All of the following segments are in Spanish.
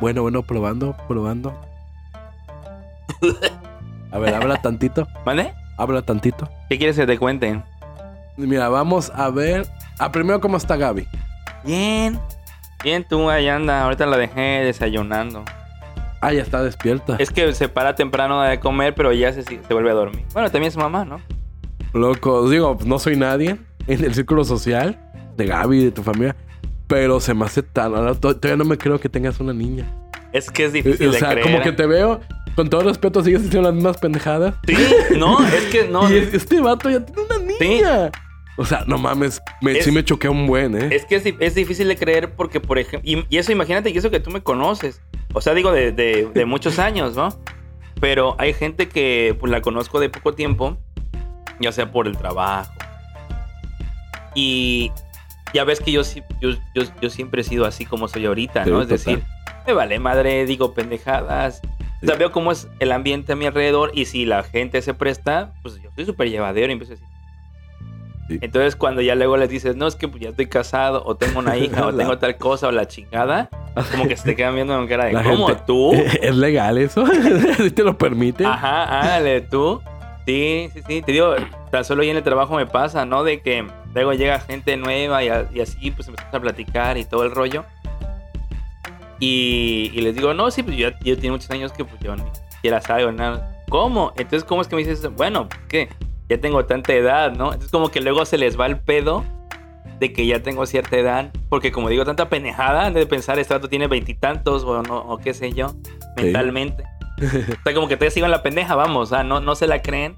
Bueno, bueno, probando, probando. A ver, habla tantito. ¿Vale? Habla tantito. ¿Qué quieres que te cuente? Mira, vamos a ver. Ah, primero, ¿cómo está Gaby? Bien. Bien, tú ahí anda. Ahorita la dejé desayunando. Ah, ya está despierta. Es que se para temprano de comer, pero ya se, se vuelve a dormir. Bueno, también es mamá, ¿no? Loco, digo, no soy nadie en el círculo social de Gaby, de tu familia. Pero se me hace tan. Todavía no me creo que tengas una niña. Es que es difícil O de sea, creer. como que te veo, con todo respeto, sigues haciendo las mismas pendejadas. Sí, no, es que no. y este vato ya tiene una niña. O sea, no mames, me, Es- sí me choqué un buen, ¿eh? Es que es, di- es difícil de creer porque, por ejemplo, y, y eso imagínate, y eso que tú me conoces, o sea, digo, de, de- de muchos años, ¿no? Pero hay gente que pues, la conozco de poco tiempo, ya sea por el trabajo. Y ya ves que yo, sí- yo, yo, yo siempre he sido así como soy ahorita, Sí, ¿no? Es total. decir, me vale madre, digo pendejadas. O sea, Sí. veo cómo es el ambiente a mi alrededor y si la gente se presta, pues yo soy súper llevadero y empiezo a decir, Sí. entonces, cuando ya luego les dices, no, es que pues, ya estoy casado, o tengo una hija, o tengo tal cosa, o la chingada, como que se te quedan viendo con cara de, La ¿cómo gente- tú? ¿Es legal eso? ¿Sí te lo permite? Ajá, ándale, tú. Sí, sí, sí. Te digo, tan solo ahí en el trabajo me pasa, ¿no? De que luego llega gente nueva y, a- y así, pues empezamos a platicar y todo el rollo. Y, y les digo, no, sí, pues yo, yo tengo muchos años que pues yo ni siquiera salgo, nada. ¿Cómo? Entonces, ¿cómo es que me dices, bueno, ¿qué? Ya tengo tanta edad, ¿no? Entonces, como que luego se les va el pedo de que ya tengo cierta edad, porque como digo, tanta penejada, de pensar, este rato tiene veintitantos o no, o qué sé yo, mentalmente. O sea, como que te sigo en la pendeja, vamos, o sea, no, no se la creen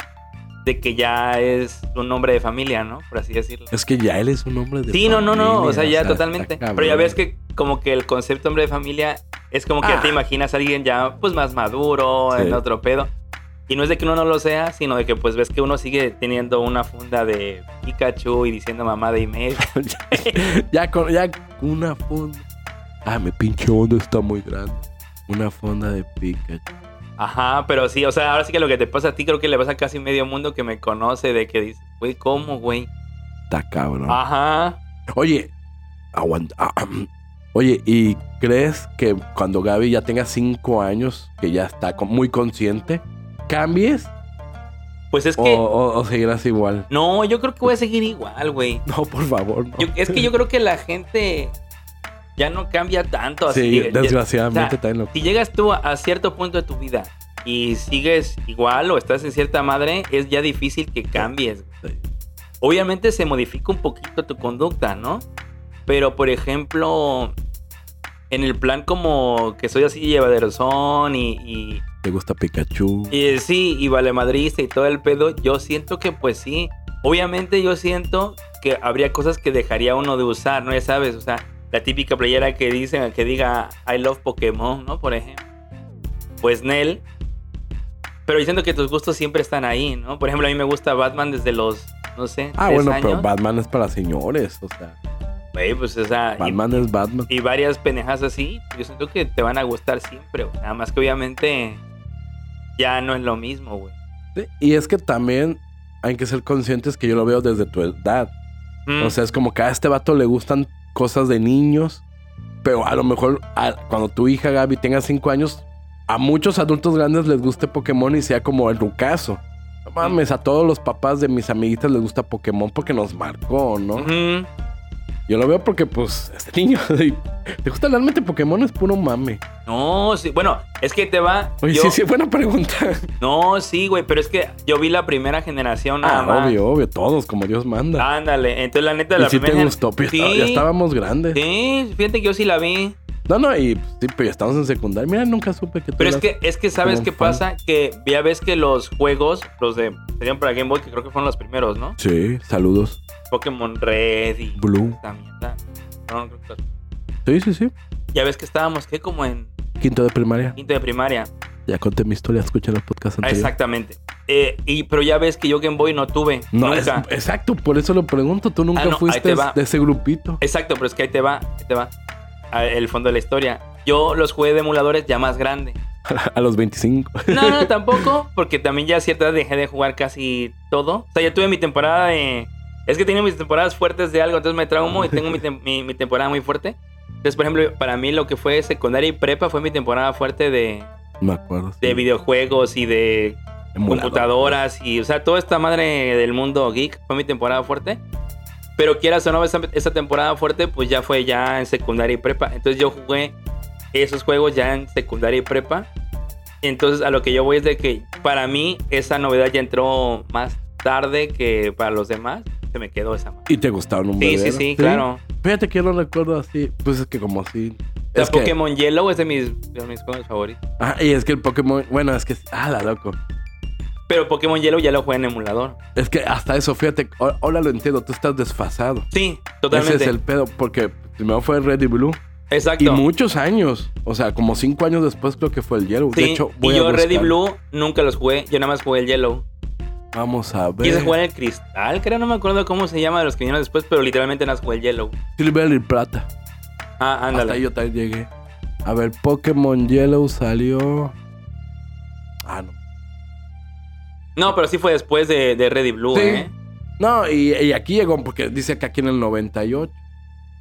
de que ya es un hombre de familia, ¿no? Por así decirlo. Es que ya él es un hombre de Sí, no, no, no, o sea, familia, ya totalmente. Pero ya ves que como que el concepto hombre de familia es como que ya te Ah. imaginas a alguien ya pues más maduro, Sí. en otro pedo. Y no es de que uno no lo sea, sino de que pues ves que uno sigue teniendo una funda de Pikachu y diciendo mamada y media. ya con ya una fonda. Ah, mi pinche onda está muy grande. Una fonda de Pikachu. Ajá, pero sí, o sea, ahora sí que lo que te pasa a ti creo que le pasa a casi medio mundo que me conoce de que dice, güey, ¿cómo, güey? Está cabrón. Ajá. Oye, aguanta. ah, Oye, ¿y crees que cuando Gaby ya tenga cinco años, que ya está muy consciente, cambies Pues es o, que... o- o seguirás igual? No, yo creo que voy a seguir igual, güey. No, por favor, no. Yo- es que yo creo que la gente ya no cambia tanto. Así, sí, Ya- ya- desgraciadamente o sea, lo. Si llegas tú a, a cierto punto de tu vida y sigues igual o estás en cierta madre, es ya difícil que cambies. Sí. Obviamente se modifica un poquito tu conducta, ¿no? Pero, por ejemplo, en el plan como que soy así llevaderozón y, y, ¿Te gusta Pikachu? y, eh, sí, y vale madrista y todo el pedo, yo siento que pues sí. Obviamente yo siento que habría cosas que dejaría uno de usar, ¿no? Ya sabes, o sea, la típica playera que dicen, que diga I love Pokémon, ¿no? Por ejemplo. Pues Nel. Pero yo siento que tus gustos siempre están ahí, ¿no? Por ejemplo, a mí me gusta Batman desde los, no sé, Ah, bueno, años. pero Batman es para señores. O sea, Güey, pues, o sea, y- Batman es Batman. y varias pendejas así, yo siento que te van a gustar siempre, güey. Nada más que obviamente ya no es lo mismo, güey. Sí, Y es que también hay que ser conscientes que yo lo veo desde tu edad. Mm, O sea, es como que a este vato le gustan cosas de niños, pero a lo mejor cuando tu hija Gaby tenga cinco años, a muchos adultos grandes les guste Pokémon y sea como el Rucaso. No mames, a todos los papás de mis amiguitas les gusta Pokémon porque nos marcó, ¿no? Yo lo veo porque, pues, este niño, ¿te gusta realmente Pokémon? Es puro mame. No, sí, bueno, es que te va. Oye, yo- sí, sí, buena pregunta. No, sí, güey, pero es que yo vi la primera generación nada Ah, más. obvio, obvio, todos, como Dios manda. Ándale, entonces la neta, y la si te primera. gustó, Sí. ya estábamos grandes. Sí, fíjate que yo sí la vi. No, no, y sí, pero ya estamos en secundaria. Mira, nunca supe que Pero es que, es que ¿sabes qué pasa? Que ya ves que los juegos, los de. Serían para Game Boy, que creo que fueron los primeros, ¿no? Sí, saludos. Pokémon Red y. Blue. mierda. No, no, creo que- Sí, sí, sí. Ya ves que estábamos, ¿qué? Como en Quinto de primaria. quinto de primaria. Ya conté mi historia, escuchen el podcast Ah, anterior. exactamente. Eh, y, pero ya ves que yo Game Boy no tuve. No, es- nunca. exacto, por eso lo pregunto. Tú nunca Ah, no, fuiste de ese grupito. Exacto, pero es que ahí te va, ahí te va. El fondo de la historia. Yo los jugué de emuladores ya más grande. A los 25. No, no, tampoco, porque también ya a cierta edad dejé de jugar casi todo. O sea, ya tuve mi temporada de... Es que tenía mis temporadas fuertes de algo, entonces me traumo y tengo mi, tem- mi- mi temporada muy fuerte. Entonces, por ejemplo, para mí lo que fue secundaria y prepa fue mi temporada fuerte de, Me acuerdo. sí. de videojuegos y de Emulador. computadoras y, o sea, toda esta madre del mundo geek fue mi temporada fuerte. Pero quieras o no, esa, esa temporada fuerte, pues ya fue ya en secundaria y prepa. Entonces yo jugué esos juegos ya en secundaria y prepa. Entonces a lo que yo voy es de que para mí esa novedad ya entró más tarde que para los demás. Se me quedó esa. Y te gustaron un Sí, sí, verguero. sí, claro. Fíjate que yo no recuerdo así. Pues es que como así. O sea, Es que, Pokémon Yellow es de mis, de mis juegos favoritos. ah, y es que el Pokémon. Bueno, es que. Ah, la loco. Pero Pokémon Yellow ya lo jugué en emulador. Es que hasta eso, fíjate. Ahora lo entiendo. Tú estás desfasado. Sí, totalmente. Ese es el pedo. Porque primero fue Red y Blue. Exacto. Y muchos años. O sea, como cinco años después creo que fue el Yellow. Sí, de hecho, voy y a yo Red y. Blue nunca los jugué. Yo nada más jugué el Yellow. Vamos a ver. Quise jugar el Cristal, creo, no me acuerdo cómo se llama de los que vinieron después, pero literalmente nada más jugué el Yellow. Silver y Plata. Ah, Hasta ahí ándale. yo también llegué. A ver, Pokémon Yellow salió. Ah, no. No, pero sí fue después de, de Red y Blue, Sí. ¿eh? No, y, y aquí llegó, porque dice que aquí en el 98.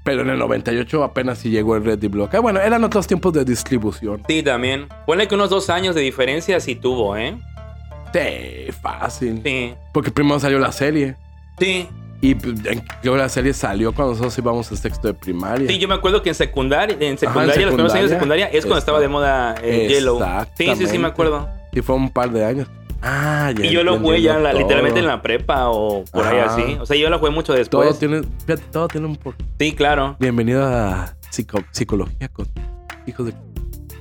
Pero en el 98 apenas sí llegó el Red y Blue. Acá, bueno, eran otros tiempos de distribución. Sí, también. Ponle que unos dos años de diferencia sí tuvo, ¿eh? Sí, fácil. Sí. Porque primero salió la serie. Sí. Y pues, creo la serie salió cuando nosotros íbamos a sexto de primaria. Sí, yo me acuerdo que en secundaria, en secundaria, los primeros años de secundaria, es cuando estaba de moda el Yellow. Sí, sí, sí, me acuerdo. Sí, fue un par de años. Ah, ya. Y yo lo jugué ya la- todo. literalmente en la prepa o por ahí así. O sea, yo lo jugué mucho Todo después. tiene, fíjate, todo tiene un por. Sí, claro. Bienvenido a psico- psicología con hijos de.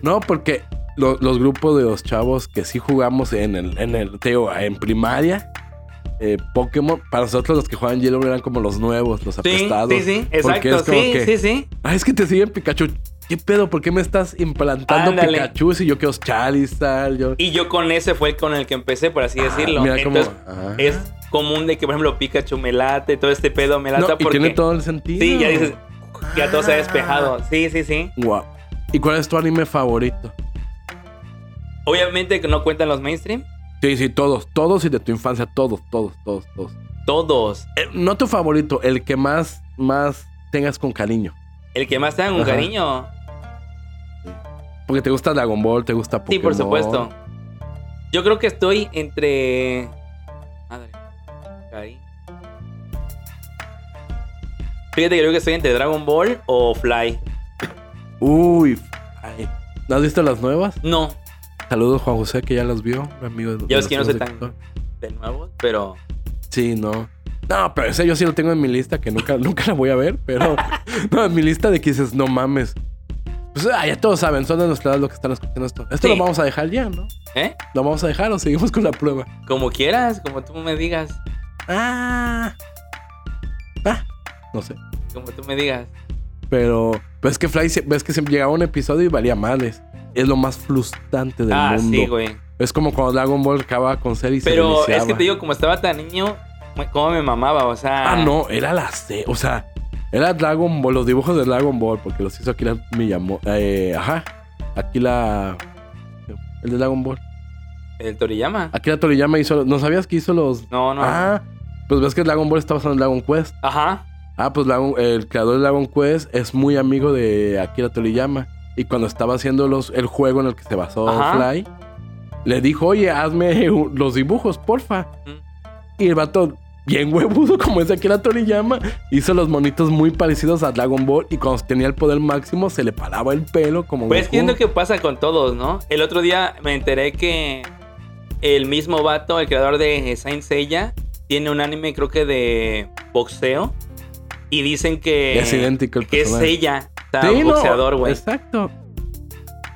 No, porque lo- los grupos de los chavos que sí jugamos en el, en el, te digo, en primaria, eh, Pokémon, para nosotros los que juegan Yellow eran como los nuevos, los Sí, apestados. sí, sí, exacto. es como Sí, que, sí, sí. Ah, es que te siguen Pikachu. ¿Qué pedo? ¿Por qué me estás implantando Ándale. Pikachu si yo quiero Charizard? Yo... Y yo con ese fue el con el que empecé, por así decirlo. Ah, mira cómo- ah. es común de que, por ejemplo, Pikachu me late, todo este pedo me lata No, y porque... tiene todo el sentido. Sí, ya dices, ya todo se ha despejado. Sí, sí, sí. Guau. ¿Y cuál es tu anime favorito? Obviamente que no cuentan los mainstream. Sí, sí, todos, todos y de tu infancia, todos, todos, todos, todos. Todos. Eh, no tu favorito, el que más, más tengas con cariño. El que más te dan un Ajá. cariño. Porque te gusta Dragon Ball, te gusta Pokémon. Sí, por supuesto. Yo creo que estoy entre... Madre. cariño. Fíjate que creo que estoy entre Dragon Ball o Fly. Uy, ay. ¿No has visto las nuevas? No, Saludos Juan José, que ya las vio. mi Amigo de- Ya de ves que no soy tan- sector. de nuevo, pero... Sí, no. No, pero ese yo sí lo tengo en mi lista, que nunca, nunca la voy a ver, pero... no, en mi lista de que dices, no mames. Pues ah, ya todos saben, son de nuestra edad los que están escuchando esto. Esto Sí. lo vamos a dejar ya, ¿no? ¿Eh? ¿Lo vamos a dejar o seguimos con la prueba? Como quieras, como tú me digas. Ah. Ah. No sé. Como tú me digas. Pero, pero es que Fly, se- ves que siempre llegaba un episodio y valía madres. Es lo más frustrante del ah, mundo. sí, güey. Es como cuando Dragon Ball acababa con serie y se Pero es que te digo, como estaba tan niño, cómo me mamaba, o sea... Ah, no, era la C. O sea, era Dragon Ball, los dibujos de Dragon Ball, porque los hizo Akira Miyamoto. Eh, ajá. Akira. El de Dragon Ball. ¿El Toriyama? Akira Toriyama hizo. ¿No sabías que hizo los.? No, no. Ah, pues ves que Dragon Ball está basado en Dragon Quest. Ajá. Ah, pues Dragon- el creador de Dragon Quest es muy amigo de Akira Toriyama. Y cuando estaba haciendo los, el juego en el que se basó Ajá. Fly, le dijo, oye, hazme los dibujos, porfa. Mm. Y el vato, bien huevudo como es Akira Toriyama, hizo los monitos muy parecidos a Dragon Ball. Y cuando tenía el poder máximo, se le paraba el pelo como Pues Goku. entiendo que pasa con todos, ¿no? El otro día me enteré que el mismo vato, el creador de Saint Seiya, tiene un anime, creo que de boxeo. Y dicen que. Es idéntico el Que es personaje. Sí, un no, boxeador, güey. Exacto.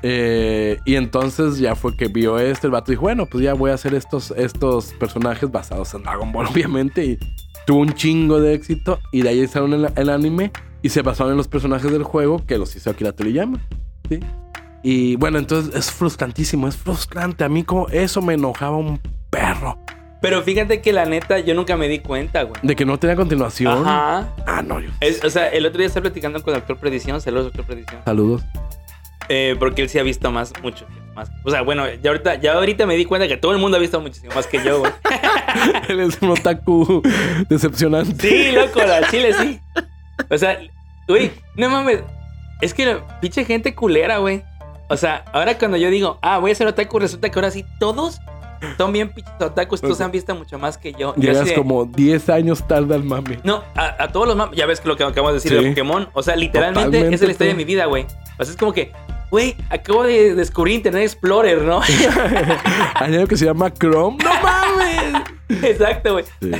Eh, y entonces ya fue que vio esto, el vato dijo, bueno, pues ya voy a hacer estos, estos personajes basados en Dragon Ball, obviamente. Y tuvo un chingo de éxito. Y de ahí hicieron el, el anime. Y se basaron en los personajes del juego que los hizo Akira Toriyama. ¿sí? Y bueno, entonces es frustrantísimo, es frustrante. A mí como eso me enojaba un perro. Pero fíjate que la neta, yo nunca me di cuenta, güey. De que no tenía continuación. Ajá. Ah, no, yo. Es- o sea, el otro día estaba platicando con el Doctor Predicción, saludos Doctor Predicción. Saludos. Eh, porque él sí ha visto más, mucho más. O sea, bueno, ya ahorita, ya ahorita me di cuenta que todo el mundo ha visto muchísimo más que yo, güey. Él es un otaku decepcionante. Sí, loco, la chile sí. O sea, güey, no mames. Es que pinche gente culera, güey. O sea, ahora cuando yo digo, ah, voy a ser otaku, resulta que ahora sí todos son bien pinches otakus. Todos han visto mucho más que yo. Yo Llegas de- como 10 años tarde al mami. No, a, a todos los mam- Ya ves que lo que acabamos de decir Sí. de Pokémon. O sea, literalmente Totalmente, es la historia de mi vida, güey. O sea, es como que, güey, acabo de descubrir Internet Explorer, ¿no? Hay algo que se llama Chrome. ¡No mames! Exacto, güey. Sí.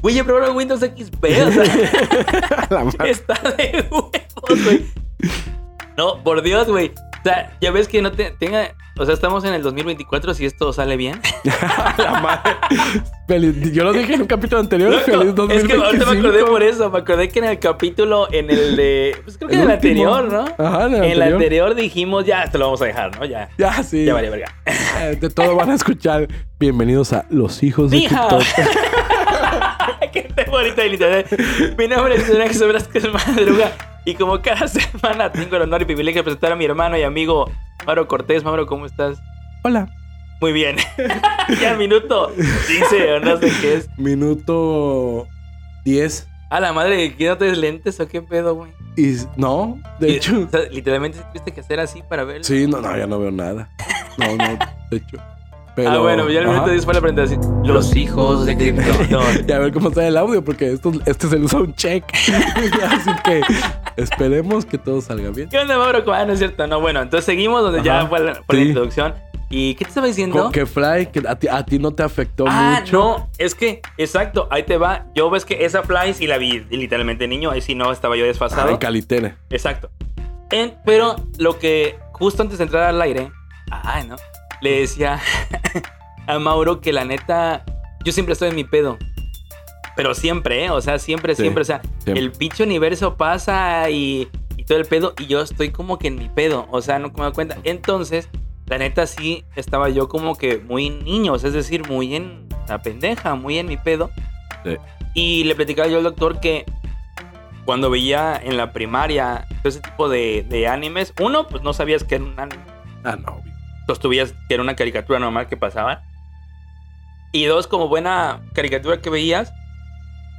Güey, yo probé Windows XP, o sea, está de huevos, güey. No, por Dios, güey. O sea, ya ves que no te, tenga. O sea, estamos en el 2024 si esto sale bien. La madre. Feliz- Yo lo dije en un capítulo anterior. Loco, feliz es que ahorita me 2025. acordé por eso. Me acordé que en el capítulo, en el de. Pues creo que El en el último. anterior, ¿no? Ajá, en el En el anterior. anterior dijimos, ya, esto lo vamos a dejar, ¿no? Ya. Ya, sí. Ya vale, verga. Eh, De todo van a escuchar. Bienvenidos a Los Hijos de ¡Mija! TikTok. ¡Qué te bonita del internet! Mi nombre es Jesús Velázquez Madruga. Y como cada semana tengo el honor y privilegio de presentar a mi hermano y amigo Mauro Cortés. Mauro, ¿cómo estás? Hola. Muy bien. ya minuto. Dice, o no sé qué es. Minuto 10. A la madre, ¿que no te des lentes o qué pedo, güey? Y no, de Y- hecho. o sea, literalmente tuviste que hacer así para verlo. Sí, no, no, ya no veo nada. No, no, de hecho. Pero, ah, bueno, ya el minuto ajá. 10 fue la presentación. Los hijos de Krypton. Y a ver cómo sale el audio, porque esto, este se le usa un check. Así que esperemos que todo salga bien. ¿Qué onda, Mauro? Ah, no es cierto. No, bueno, entonces seguimos donde ya fue la, fue la Sí. introducción. ¿Y qué te estaba diciendo? Con que Fly, que a ti, a ti no te afectó Ah, mucho. no, es que, exacto, ahí te va. Yo ves que esa Fly sí la vi literalmente niño, ahí sí no estaba yo Ah, desfasado. en Calitere. Exacto. En- pero lo que justo antes de entrar al aire, ay, ¿no? Le decía a Mauro que la neta, yo siempre estoy en mi pedo. Pero siempre, ¿eh? O sea, siempre, Sí, siempre. O sea, siempre. el pinche universo pasa y, y todo el pedo y yo estoy como que en mi pedo. O sea, no me doy cuenta. Entonces, la neta sí estaba yo como que muy niño, o sea, es decir, muy en la pendeja, muy en mi pedo. Sí. Y le platicaba yo al doctor que cuando veía en la primaria todo ese tipo de, de animes, uno, pues no sabías que era un anime. Ah, no, obvio. Dos, tú veías que era una caricatura normal que pasaba. Y dos, como buena caricatura que veías,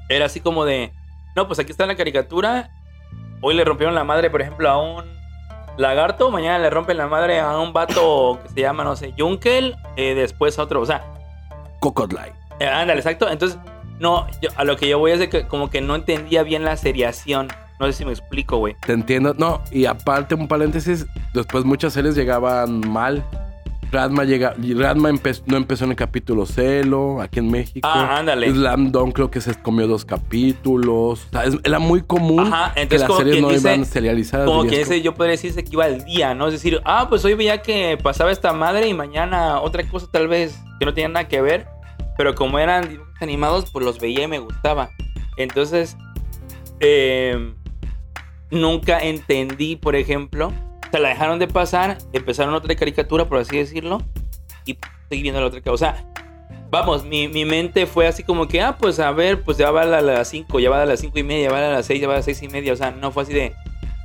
era así como de, no, pues aquí está la caricatura. Hoy le rompieron la madre, por ejemplo, a un lagarto. Mañana le rompen la madre a un vato que se llama, no sé, Junkel. eh, después a otro, o sea, Cocodline. eh, ándale, exacto. Entonces, no, yo- a lo que yo voy es de que como que no entendía bien la seriación. No sé si me explico, güey. Te entiendo. No, y aparte, un paréntesis, después muchas series llegaban mal. Radma, llega, Radma empe- no empezó en el capítulo celo, aquí en México. Ah, ándale. Slam Dunk creo que se comió dos capítulos. O sea, es- era muy común Ajá, que las como series no dice- iban serializadas. Como que es ese yo podría decirse que iba al día, ¿no? Es decir, ah, pues hoy veía que pasaba esta madre y mañana otra cosa tal vez que no tenía nada que ver. Pero como eran dibujos animados, pues los veía y me gustaba. Entonces, eh, nunca entendí, por ejemplo, se la dejaron de pasar, empezaron otra caricatura, por así decirlo, y seguí viendo la otra. O sea, vamos, mi, mi mente fue así como que, ah, pues a ver, pues ya va a las 5, ya va a las 5 y media, ya va a las 6, ya va a las 6 y media. O sea, no fue así de,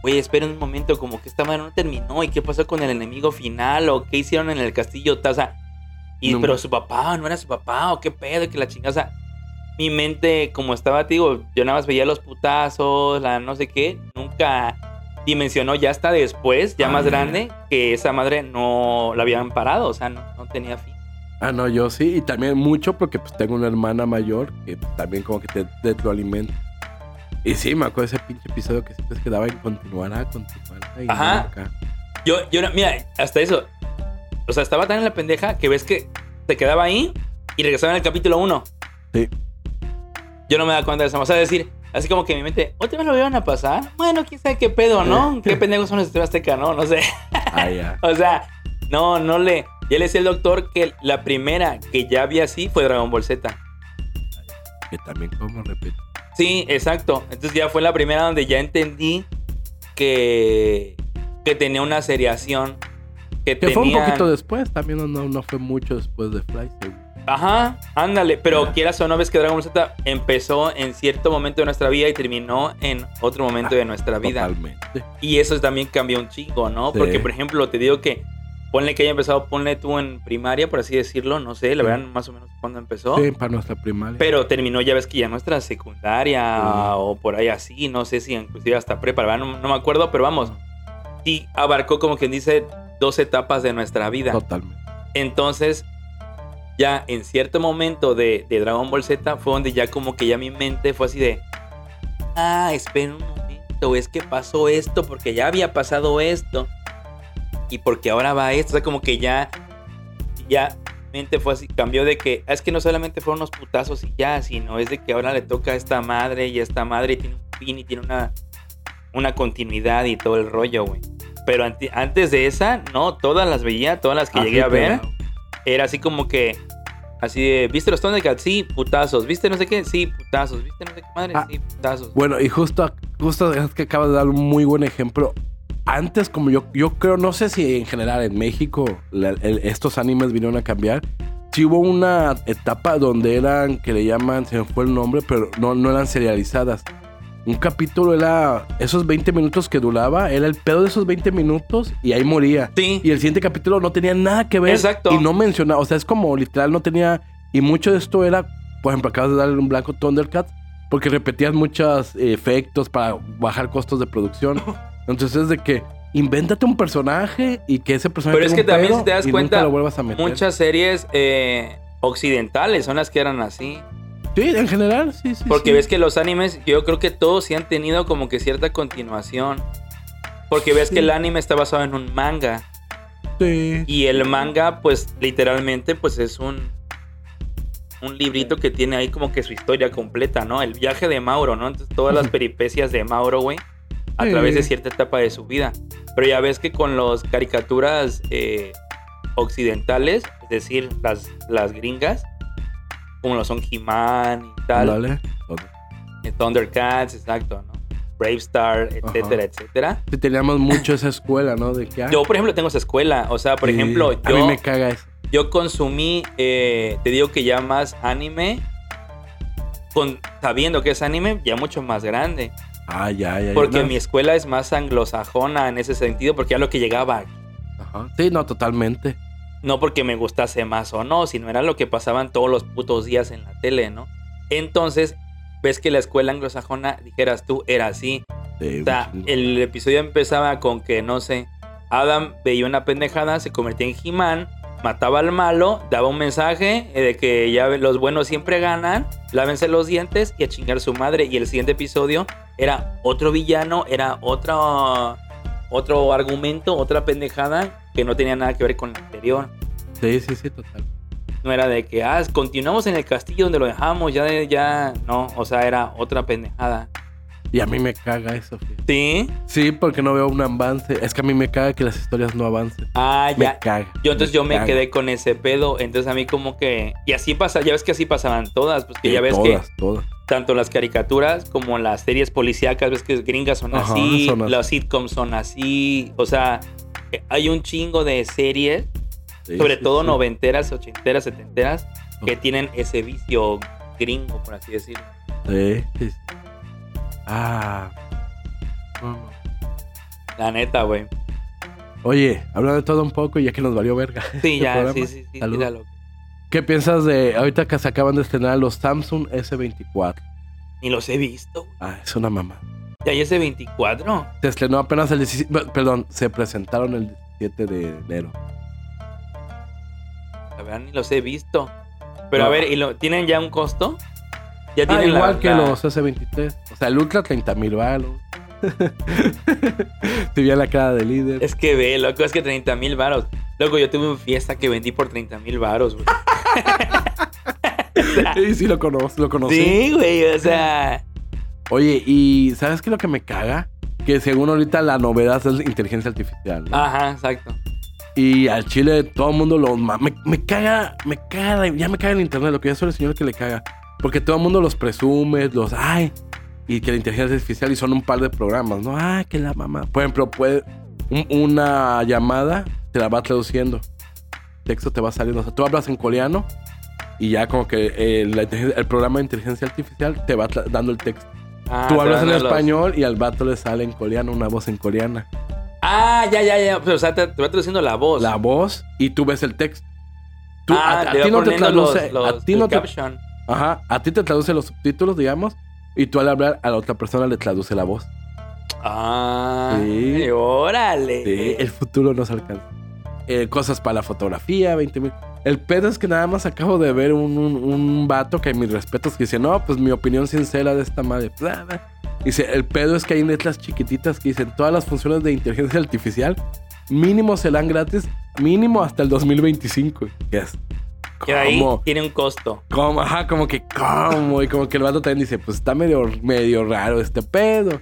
oye, espera un momento, como que esta madre no terminó, y qué pasó con el enemigo final, o qué hicieron en el castillo, o sea, y, No. pero su papá, no era su papá, o qué pedo, que la chingada, o sea, mi mente, como estaba, te digo, yo nada más veía los putazos, la no sé qué, nunca dimensionó ya hasta después, ya Ah, más grande, que esa madre no la habían parado, o sea, no, no tenía fin. Ah, no, yo sí. Y también mucho porque pues tengo una hermana mayor que también como que te, te lo alimenta. Y sí, me acuerdo de ese pinche episodio que siempre quedaba en continuará, continuará. Y Ajá. nunca. Yo, yo, mira, hasta eso, o sea, estaba tan en la pendeja que ves que se quedaba ahí y regresaba en el capítulo 1. Sí. Yo no me da cuenta de eso, o sea, decir, así como que en mi mente, ¿otra vez lo iban a pasar? Bueno, quién sabe qué pedo, ¿no? ¿Qué pendejos son los TV Azteca, no? No sé. Ah, ya. O sea, no, no le. Ya le decía el doctor que la primera que ya vi así fue Dragon Ball Z. Que también, como repito. Sí, exacto. Entonces ya fue la primera donde ya entendí que, que tenía una seriación. Que, Que fue un poquito después, también no, no, no fue mucho después de Fly. seguro. Ajá, ándale. Pero Ya. quieras o no, ves que Dragon Ball Z empezó en cierto momento de nuestra vida y terminó en otro momento de nuestra vida. Totalmente. Y eso también cambió un chingo, ¿no? Sí. Porque, por ejemplo, te digo que ponle que haya empezado, ponle tú en primaria, por así decirlo, no sé, la Sí. verdad más o menos cuándo empezó. Sí, para nuestra primaria. Pero terminó, ya ves que ya nuestra secundaria Sí. o por ahí así, no sé si inclusive hasta prepa, la verdad no, no me acuerdo, pero vamos, sí abarcó como quien dice dos etapas de nuestra vida. Totalmente. Entonces, ya en cierto momento de, de Dragon Ball Z fue donde ya como que ya mi mente fue así de, ah, espera un momento, es que pasó esto porque ya había pasado esto y porque ahora va esto, o sea, como que ya, ya mi mente fue así, cambió de que, "Ah, es que no solamente fueron unos putazos y ya, sino es de que ahora le toca a esta madre y esta madre y tiene un fin y tiene una, una continuidad y todo el rollo, güey. Pero antes de esa, no, todas las veía, todas las que Ah, llegué sí, a ver, era así como que, así de, ¿viste los Thundercats? Sí, putazos. ¿Viste no sé qué? Sí, putazos. ¿Viste no sé qué madre? Ah. Sí, putazos. Bueno, y justo, justo es que acabas de dar un muy buen ejemplo. Antes, como yo, yo creo, no sé si en general en México la- el- estos animes vinieron a cambiar. Sí hubo una etapa donde eran, que le llaman, se me fue el nombre, pero no, no eran serializadas. Un capítulo era esos 20 minutos que duraba, era el pedo de esos 20 minutos y ahí moría. Sí, Y el siguiente capítulo no tenía nada que ver. Exacto. Y no mencionaba, o sea, es como literal no tenía. Y mucho de esto era, por ejemplo, acabas de darle un blanco Thundercats, porque repetías muchos eh, efectos para bajar costos de producción. Entonces es de que invéntate un personaje y que ese personaje. Pero es que también si te das cuenta, lo a meter. muchas series eh, occidentales son las que eran así. Sí, en general, sí, sí. Porque sí. ves que los animes, yo creo que todos sí han tenido como que cierta continuación. Porque ves Sí. que el anime está basado en un manga. Sí. Y el manga, pues literalmente, pues es un, un librito que tiene ahí como que su historia completa, ¿no? El viaje de Mauro, ¿no? Entonces todas las peripecias de Mauro, güey, a Sí. través de cierta etapa de su vida. Pero ya ves que con las caricaturas eh, occidentales, es decir, las, las gringas, como lo son He-Man y tal, Dale. eh, Thundercats, exacto, ¿no? Brave Star, etcétera, Ajá. etcétera. Sí, teníamos mucho esa escuela, ¿no? De que. ah, Yo, por ejemplo, tengo esa escuela. O sea, por sí, ejemplo, A mí yo... me caga eso. Yo consumí, eh, te digo que ya más anime, con, sabiendo que es anime, ya mucho más grande. Ah, ya, ya. ya. Porque No, mi escuela es más anglosajona en ese sentido, porque ya lo que llegaba, Ajá. Sí, no, totalmente. No porque me gustase más o no, sino era lo que pasaban todos los putos días en la tele, ¿no? Entonces, ves que la escuela anglosajona, dijeras tú, era así. Sí, O sea, el episodio empezaba con que, no sé, Adam veía una pendejada, se convertía en He-Man, mataba al malo, daba un mensaje eh, de que ya los buenos siempre ganan, lávense los dientes y a chingar su madre. Y el siguiente episodio era otro villano, era otro, otro argumento, otra pendejada que no tenía nada que ver con el anterior. Sí, sí, sí, total. No era de que, ah, continuamos en el castillo donde lo dejamos, ya, ya, no, o sea, era otra pendejada. Y a mí me caga eso, fíjate. ¿Sí? Sí, porque no veo un avance. Es que a mí me caga que las historias no avancen. Ah, Me ya. caga. Yo entonces yo me quedé con ese pedo, entonces a mí como que y así pasa, ya ves que así pasaban todas, pues que Sí, ya ves todas, que todas. tanto las caricaturas como las series policíacas, ves que gringas son Ajá, así, son así. las sitcoms son así, o sea, hay un chingo de series, Sí, sobre sí, todo sí. noventeras, ochenteras, setenteras, que tienen ese vicio gringo, por así decirlo. Sí. Ah. La neta, güey. Oye, hablando de todo un poco, ya que nos valió verga. Sí, ya, programa. sí, sí, sí, tíralo. ¿Qué piensas de ahorita que se acaban de estrenar los Samsung S24? Ni los he visto. Ah, es una mamá. Ya hay ese 24. Se estrenó apenas el 17, perdón, se presentaron el 17 de enero. La verdad ni los he visto. Pero a No. ver, ¿y lo, tienen ya un costo? Ya Ah, tienen la- igual que la- los S23. O sea, el Ultra 30 mil balos. si bien la cara de líder. Es que ve, loco, es que 30 mil varos. Loco, yo tuve una fiesta que vendí por 30 mil varos, güey. Sí, sí, lo lo conocí. Sí, güey, o sea... Oye, y ¿sabes qué es lo que me caga? Que según ahorita la novedad es la inteligencia artificial. ¿no? Ajá, exacto. Y al chile todo el mundo lo... Me, me caga, me caga, ya me caga el internet, lo que yo soy el señor que le caga. Porque todo el mundo los presume, los... Ay, y que la inteligencia artificial y son un par de programas, ¿no? Ay, que la mamá... Por ejemplo, puede... un- una llamada te la va traduciendo. Texto te va saliendo. O sea, tú hablas en coreano y ya como que inteligencia- el programa de inteligencia artificial te va dando el texto. Ah, Tú hablas en los- español y al vato le sale en coreano una voz en coreana. Ah, ya, ya, ya. Pero, o sea, te, te va traduciendo la voz. La voz y tú ves el texto. Tú- ah, a, ti no te los, traduce, los- a ti no te, caption. ajá, a ti te traduce los subtítulos, digamos, y tú al hablar a la otra persona le traduce la voz. Ah, Sí. órale. Sí, el futuro nos alcanza. Eh, cosas para la fotografía, 20 mil. El pedo es que nada más acabo de ver un, un, un vato que mis respetos que dice, no, pues mi opinión sincera de esta madre. bla, bla". Dice, el pedo es que hay letras chiquititas que dicen todas las funciones de inteligencia artificial mínimo serán gratis, mínimo hasta el 2025. Y es, Que ahí tiene un costo. Como, ajá, como que, ¿cómo? Y como que el vato también dice, pues está medio, medio raro este pedo.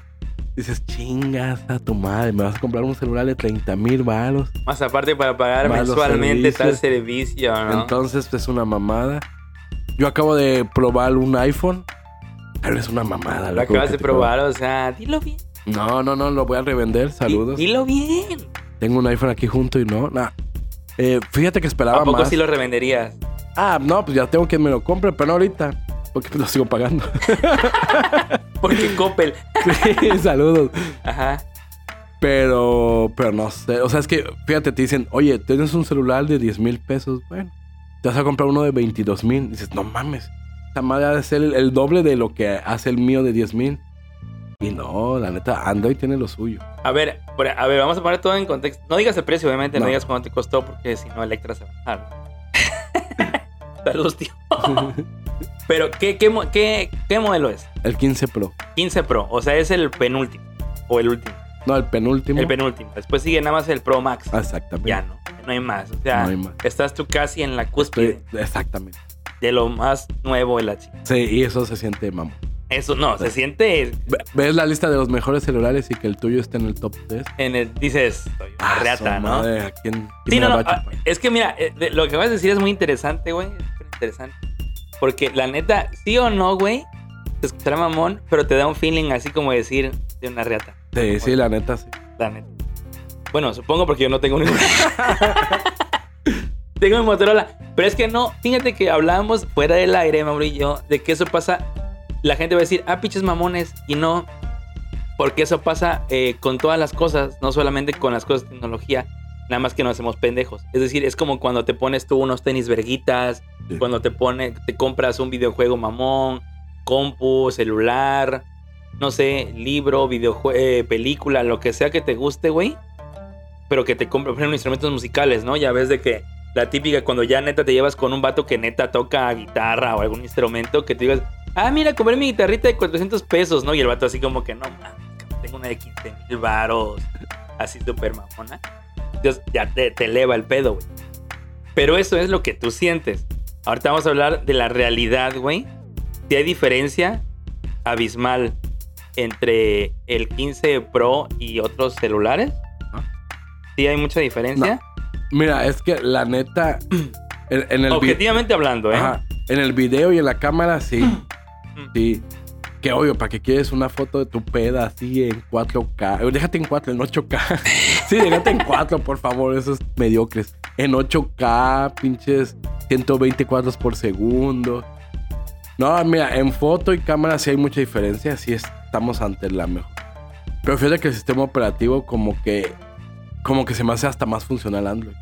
Dices, chingas a tu madre, me vas a comprar un celular de 30 mil baros. Más aparte para pagar mensualmente tal servicio, ¿no? Entonces, es una mamada. Yo acabo de probar un iPhone, pero es una mamada. Lo acabas de probar, o sea, dilo bien. No, no, no, lo voy a revender. Saludos. Di- Dilo bien. Tengo un iPhone aquí junto y no, nada. Eh, fíjate que esperaba ¿A poco más. sí lo revenderías? Ah, no, pues ya tengo que me lo compre, pero no ahorita. Porque lo sigo pagando. Porque Coppel. sí, saludos. Ajá. Pero, pero no sé. O sea, es que, fíjate, te dicen, oye, tienes un celular de 10 mil pesos. Bueno, te vas a comprar uno de 22 mil. Dices, no mames. Esta madre ha de ser el, el doble de lo que hace el mío de 10 mil. Y no, la neta, Android tiene lo suyo. A ver, a ver, vamos a poner todo en contexto. No digas el precio, obviamente, no, No. digas cuánto te costó, porque si no, Electra se va a bajar. Tío. Pero, ¿qué, qué, qué, qué modelo es? El 15 Pro. 15 Pro, o sea, es el penúltimo. O el último. No, el penúltimo. El penúltimo. Después sigue nada más el Pro Max. Exactamente. Ya no, no hay más. O sea, No hay más. estás tú casi en la cúspide Estoy- exactamente. de lo más nuevo de la chica. Sí, y eso se siente, mamón. Eso no, se siente Ve- Ves la lista de los mejores celulares y que el tuyo esté en el top 3. en el. Dices, soy una reata, ¿no? ¿a quién, quién Sí, me no, no. a ah? Es que mira, eh, lo que acabas de decir es muy interesante, güey. Interesante. Porque la neta, sí o no, güey, te escuchará mamón, pero te da un feeling así como decir de una reata. Sí, sí, la neta, sí. La neta. Bueno, supongo porque yo no tengo ninguna. tengo mi Motorola. Pero es que no, fíjate que hablábamos fuera del aire, Mauro y yo, de que eso pasa. La gente va a decir, ah, pinches mamones. Y no, porque eso pasa eh, con todas las cosas, no solamente con las cosas de tecnología, nada más que nos hacemos pendejos. Es decir, es como cuando te pones tú unos tenis verguitas, Sí. cuando te pone, te compras un videojuego mamón, compu, celular, no sé, libro, videojuego, película, lo que sea que te guste, güey. Pero que te compre, por ejemplo, instrumentos musicales, ¿no? Ya ves de que la típica cuando ya neta te llevas con un vato que neta toca guitarra o algún instrumento, que te digas, ah, mira, compré mi guitarrita de 400 pesos, ¿no? Y el vato así como que, no mames, tengo una de 15 mil varos, así súper mamona. Entonces ya te, te eleva el pedo, güey. Pero eso es lo que tú sientes. Ahorita vamos a hablar de la realidad, güey. Si hay diferencia abismal entre el 15 Pro y otros celulares. Sí hay mucha diferencia. Mira, es que la neta, en, en el Objetivamente hablando, ¿eh? Ajá, en el video y en la cámara, sí. sí. Que obvio, para que quieres una foto de tu peda así en 4K. Déjate en 4, en 8K. sí, déjate en 4, por favor, esos mediocres. En 8K, pinches 120 cuadros por segundo. No, mira, en foto y cámara sí hay mucha diferencia. Sí estamos ante la mejor. Pero fíjate que el sistema operativo como que... Como que se me hace hasta más funcional Android.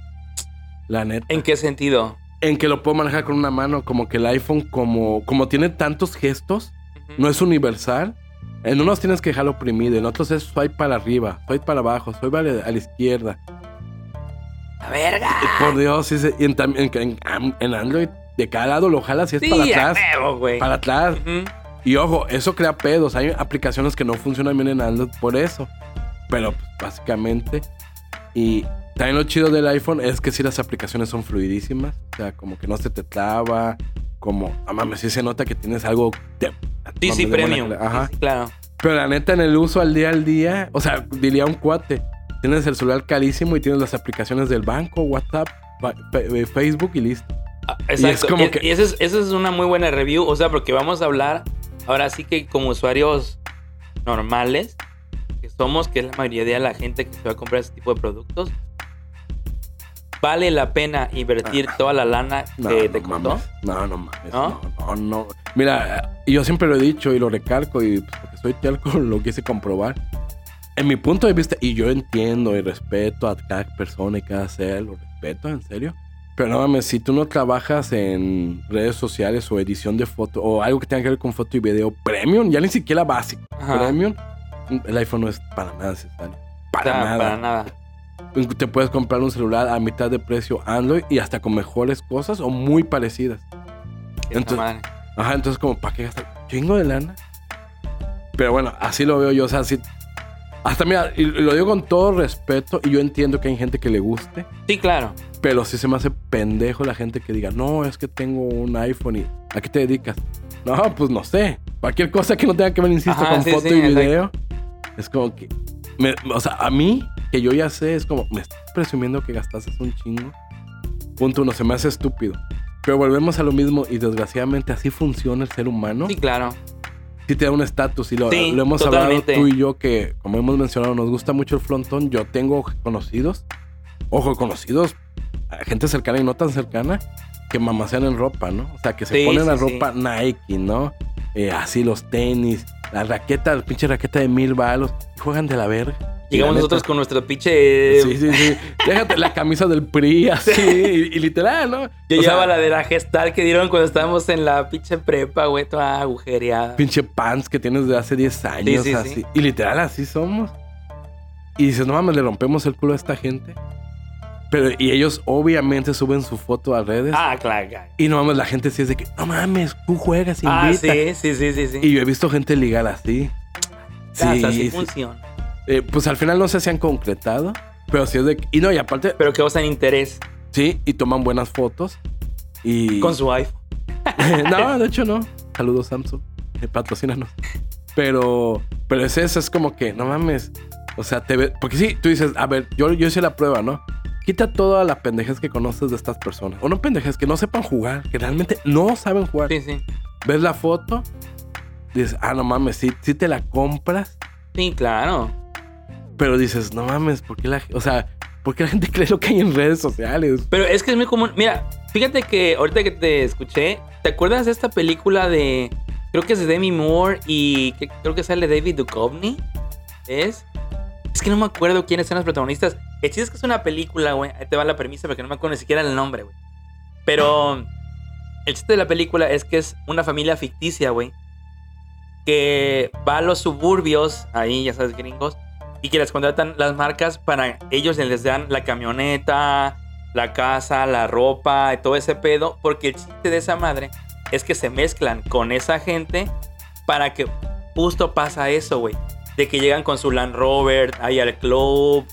La neta. ¿En qué sentido? En que lo puedo manejar con una mano. Como que el iPhone, como, como tiene tantos gestos, no es universal. En unos tienes que dejarlo oprimido, en otros es swipe para arriba, swipe para abajo, swipe a la, a la izquierda. ¡La verga! Y por Dios, sí se- y en, en, Android, de cada lado lo jalas y es Sí, para atrás. Para atrás. Y ojo, eso crea pedos. Hay aplicaciones que no funcionan bien en Android por eso. Pero pues, básicamente. Y también lo chido del iPhone es que sí las aplicaciones son fluidísimas. O sea, como que no se te traba. Como, ah mames, sí se nota que tienes algo de. Buena premium. Ajá. Claro. Pero la neta, en el uso al día al día, o sea, diría un cuate, tienes el celular carísimo y tienes las aplicaciones del banco, WhatsApp, eh, Facebook y listo. Ah, Exacto. es como Y- que- y esa es, es una muy buena review. O sea, porque vamos a hablar ahora sí que como usuarios normales que somos, que es la mayoría de la gente que se va a comprar ese tipo de productos, ¿vale la pena invertir toda la lana Ah. No, que no te costó? mames. No, no mames. ¿No? ¿No? no, no. Mira, yo siempre lo he dicho y lo recalco y pues, porque soy telco lo quise comprobar. en mi punto de vista, y yo entiendo y respeto a cada persona y cada ser, lo respeto, en serio. Pero no mames, si tú no trabajas en redes sociales o edición de foto o algo que tenga que ver con foto y video premium, ya ni siquiera básico, Ajá. premium, el iPhone no es para nada necesario. Para O sea, nada. Para nada. Te puedes comprar un celular a mitad de precio Android y hasta con mejores cosas o muy parecidas. Entonces-. Ajá, entonces como, ¿para qué gastar chingo de lana? Pero bueno, así lo veo yo, o sea, sí. Hasta mira, y lo digo con todo respeto y yo entiendo que hay gente que le guste, Sí, claro. pero sí se me hace pendejo la gente que diga, no, es que tengo un iPhone y ¿a qué te dedicas? No, pues no sé. Cualquier cosa que no tenga que ver, insisto, Ajá, con sí, foto sí, y exacto. video. Es como que, me- o sea, a mí, que yo ya sé, es como, me estás presumiendo que gastaste un chingo. Punto uno, se me hace estúpido. Pero volvemos a lo mismo y desgraciadamente así funciona el ser humano. Sí, claro. Sí te da un estatus y lo, Sí, lo hemos totalmente. hablado tú y yo que, como hemos mencionado, nos gusta mucho el frontón. Yo tengo conocidos, ojo, conocidos, gente cercana y no tan cercana, que mamasean en ropa, ¿no? O sea, que se Sí, ponen la sí, ropa Nike, ¿no? Eh, así los tenis, la raqueta, la pinche raqueta de mil balos, juegan de la verga. Llegamos nosotros con nuestro pinche. Sí, sí, sí. Déjate la camisa del PRI así, y, y literal, ¿no? Yo O sea, llevaba la de la gestal que dieron cuando estábamos en la pinche prepa, güey, toda agujereada. pinche pants que tienes de hace 10 años, sí, así. sí. Y literal, así somos. Y dices, no mames, le rompemos el culo a esta gente. Pero, y ellos obviamente suben su foto a redes. Ah, claro. claro. Y no mames, la gente sí es de que, no mames, tú juegas, Ah, invita. sí, sí, sí, sí. sí. Y yo he visto gente ligar así. Ah, sí sí. funciona. Eh, pues al final no sé si han concretado. Pero sí es de que. Y no, y aparte, Pero que causan interés sí, y toman buenas fotos. Y. con su iPhone. no, de hecho no. Saludos, Samsung. Eh, patrocínanos. Pero, pero es eso, es como que, no mames. O sea, te ve. Porque sí, tú dices, a ver, yo, yo hice la prueba, ¿no? Quita toda la pendejes que conoces de estas personas. O no pendejes, que no sepan jugar, que realmente no saben jugar. Sí, sí. Ves la foto, dices, ah, no mames, sí, sí te la compras, Sí, claro. Pero dices, no mames, ¿por qué la, o sea, ¿por qué la gente cree lo que hay en redes sociales? Pero es que es muy común. Mira, fíjate que ahorita que te escuché, ¿te acuerdas de esta película de. Creo que es de Demi Moore y creo que sale David Duchovny? ¿Es? Es que no me acuerdo quiénes son los protagonistas. El chiste es que es una película, güey. Ahí te va la premisa porque no me acuerdo ni siquiera el nombre, güey. Pero el chiste de la película es que es una familia ficticia, güey. Que va a los suburbios, ahí ya sabes, gringos, y que les contratan las marcas para ellos les dan la camioneta, la casa, la ropa y todo ese pedo, porque el chiste de esa madre es que se mezclan con esa gente para que justo pasa eso, güey. De que llegan con su Land Rover ahí al club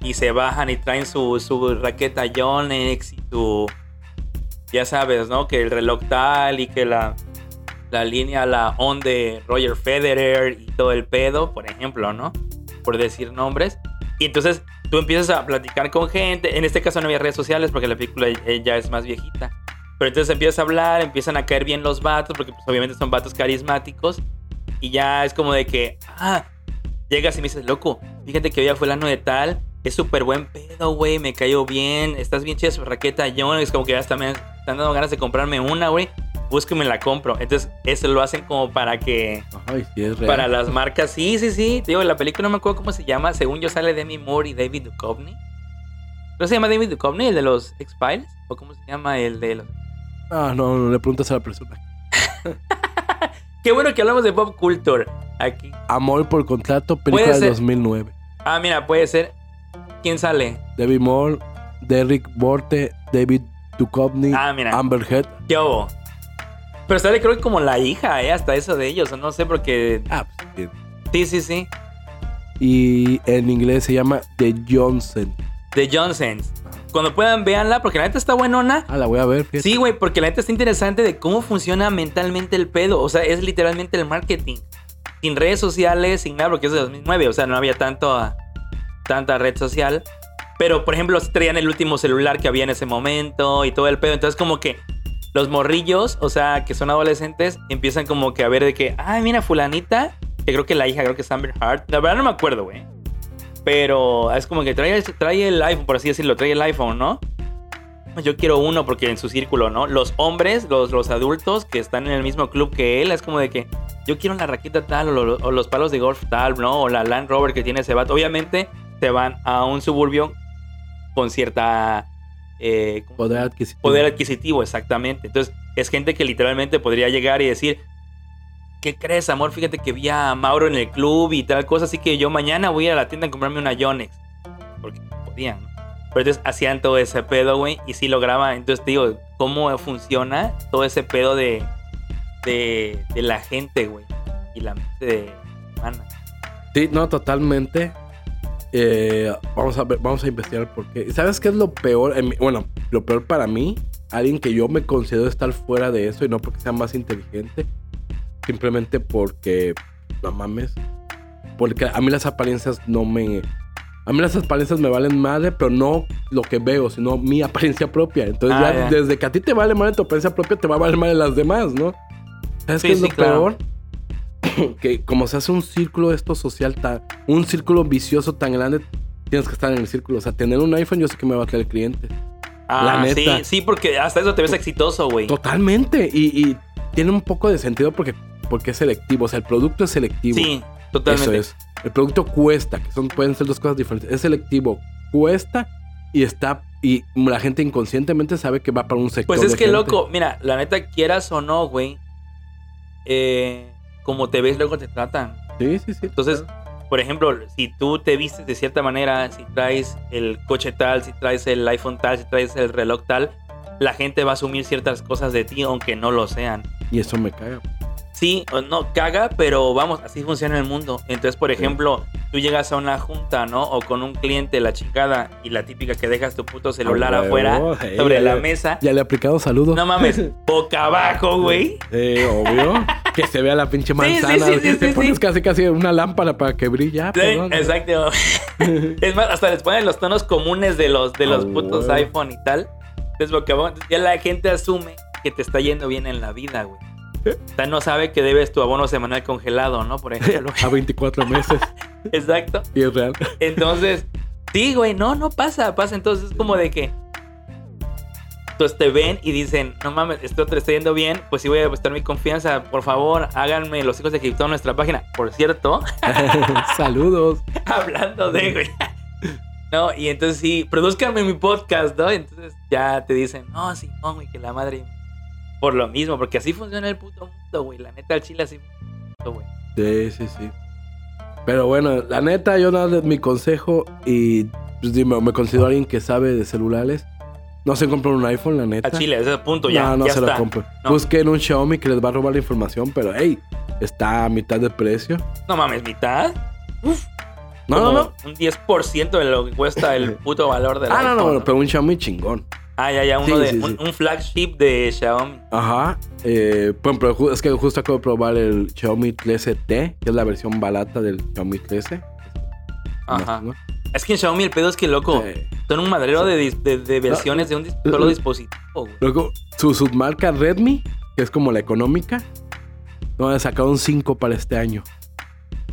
y se bajan y traen su, su raqueta Yonex y su... Ya sabes, ¿no? Que el reloj tal y que la, la línea, la on de Roger Federer y todo el pedo, por ejemplo, ¿no? Por decir nombres. Y entonces tú empiezas a platicar con gente. En este caso no había redes sociales porque la película eh, ya es más viejita. Pero entonces empiezas a hablar, empiezan a caer bien los vatos, porque pues, obviamente son vatos carismáticos. Y ya es como de que, ah, llegas y me dices, loco, fíjate que hoy ya fue el año de tal, es súper buen pedo, güey, me cayó bien, estás bien chida su raqueta, yo, es como que ya me están dando ganas de comprarme una, güey, búsqueme la compro. Entonces, eso lo hacen como para que, Ay, sí es real. para las marcas, sí, sí, sí, te digo, la película no me acuerdo cómo se llama, según yo sale Demi Moore y David Duchovny. ¿No se llama David Duchovny, el de los X-Files? ¿O cómo se llama el de los... Ah, no, no le preguntas a la persona. Qué bueno que hablamos de pop culture aquí. Amor por contrato, película de ser. 2009. Ah, mira, puede ser. ¿Quién sale? Debbie Moore, Derrick Borte, David Duchovny, Ah, mira. Amber Heard. ¿Qué hubo? Pero sale creo que como la hija, ¿eh? Hasta eso de ellos. No sé porque... Ah, pues, Sí, sí. sí. Y en inglés se llama The Johnson. De Johnsons. Cuando puedan, véanla porque la neta está buenona. Ah, la voy a ver, fíjate. Sí, güey, porque la neta está interesante de cómo funciona mentalmente el pedo. O sea, es literalmente el marketing. Sin redes sociales, sin nada, porque es de 2009. O sea, no había tanto, tanta red social. Pero, por ejemplo, traían el último celular que había en ese momento y todo el pedo. Entonces, como que los morrillos, o sea, que son adolescentes, empiezan como que a ver de que, ay, mira, fulanita, que creo que la hija, creo que es Amber Hart. La verdad no me acuerdo, güey. Pero es como que trae, trae el iPhone, por así decirlo, trae el iPhone, ¿no? yo quiero uno porque en su círculo, ¿no? Los hombres, los, los adultos que están en el mismo club que él, es como de que yo quiero la raqueta tal o, lo- o los palos de golf tal, ¿no? O la Land Rover que tiene ese vato. Obviamente se van a un suburbio con cierta... eh, ¿cómo se Poder adquisitivo. Poder adquisitivo, exactamente. Entonces, es gente que literalmente podría llegar y decir, ¿qué crees, amor? Fíjate que vi a Mauro en el club y tal cosa, así que yo mañana voy a la tienda a comprarme una Yonex. Porque podían, ¿no? Pero entonces hacían todo ese pedo, güey, y sí lograban. Entonces te digo, ¿cómo funciona todo ese pedo de, de, de la gente, güey? Y la mente de humana. Sí, no, totalmente. Eh, vamos a ver, vamos a investigar por qué. ¿Y ¿Sabes qué es lo peor? Bueno, lo peor para mí, alguien que yo me considero estar fuera de eso y no porque sea más inteligente, simplemente porque, no mames, porque a mí las apariencias no me... A mí las apariencias me valen madre, pero no lo que veo, sino mi apariencia propia. Entonces Ah, ya, desde que a ti te vale madre tu apariencia propia, te va a valer madre las demás, ¿no? ¿Sabes Sí, qué es sí, lo claro. peor? que como se hace un círculo esto social tan, un círculo vicioso tan grande, tienes que estar en el círculo. O sea, tener un iPhone yo sé que me va a traer cliente. Ah, La neta. sí, sí, porque hasta eso te ves exitoso, güey. Totalmente. Y, y tiene un poco de sentido porque, porque es selectivo. O sea, el producto es selectivo. Sí, totalmente. Eso es. El producto cuesta, que son, pueden ser dos cosas diferentes. Es selectivo, cuesta y está. Y la gente inconscientemente sabe que va para un sector. Pues es de que, gente. loco, mira, la neta, quieras o no, güey, eh, como te ves, luego te tratan. Sí, sí, sí. Entonces, por ejemplo, si tú te vistes de cierta manera, si traes el coche tal, si traes el iPhone tal, si traes el reloj tal, la gente va a asumir ciertas cosas de ti, aunque no lo sean. Y eso me caga. Sí, no, caga, pero vamos, así funciona el mundo. Entonces, por ejemplo, tú llegas a una junta, ¿no? O con un cliente, la chingada, y la típica que dejas tu puto celular afuera, hey, sobre la le- mesa. Ya le he aplicado saludos. No mames, boca abajo, güey. Eh, obvio. que se vea la pinche sí, manzana. sí, sí, Te sí, pones sí. casi casi una lámpara para que brille. Ah, Sí, perdón. exacto. es más, hasta les ponen los tonos comunes de los, de los Ah, putos iPhone y tal. Entonces, boca abajo. Entonces, ya la gente asume que te está yendo bien en la vida, güey. Sea, no sabe que debes tu abono semanal congelado, ¿no? Por ejemplo. A 24 meses. Exacto. Y es real. Entonces, sí, güey, no, no pasa, pasa. Entonces es como de que. Entonces te ven y dicen, no mames, esto te está yendo bien, pues sí voy a depositar mi confianza. Por favor, háganme los hijos de Egipto en nuestra página. Por cierto, Saludos. hablando de, güey. No, y entonces sí, produzcanme mi podcast, ¿no? Entonces ya te dicen, no, sí, no, güey, que la madre. Por lo mismo, porque así funciona el puto mundo, güey. La neta, el chile así funciona el mundo, güey. Sí, sí, sí. Pero bueno, la neta, yo nada mi consejo y pues dime, me considero alguien que sabe de celulares. No se compren un iPhone, la neta. A chile, ese punto ya. no, no ya se está. lo compren. No. Busquen un Xiaomi que les va a robar la información, pero hey, está a mitad de precio. No mames, mitad. No, no, Como no. Un 10% de lo que cuesta el puto valor del Ah, no, iPhone, no, pero un Xiaomi chingón. Ah, ya, ya, uno Sí, de, sí, un, sí. un flagship de Xiaomi. Ajá. Eh, bueno, pero ju- es que justo acabo de probar el Xiaomi 13T, que es la versión barata del Xiaomi 13. Ajá. ¿no? Es que en Xiaomi el pedo es que, loco, Eh, son un madrero de, de- de versiones de un dis- solo dispositivo, güey. luego, su submarca Redmi, que es como la económica, no, han sacado un 5 para este año.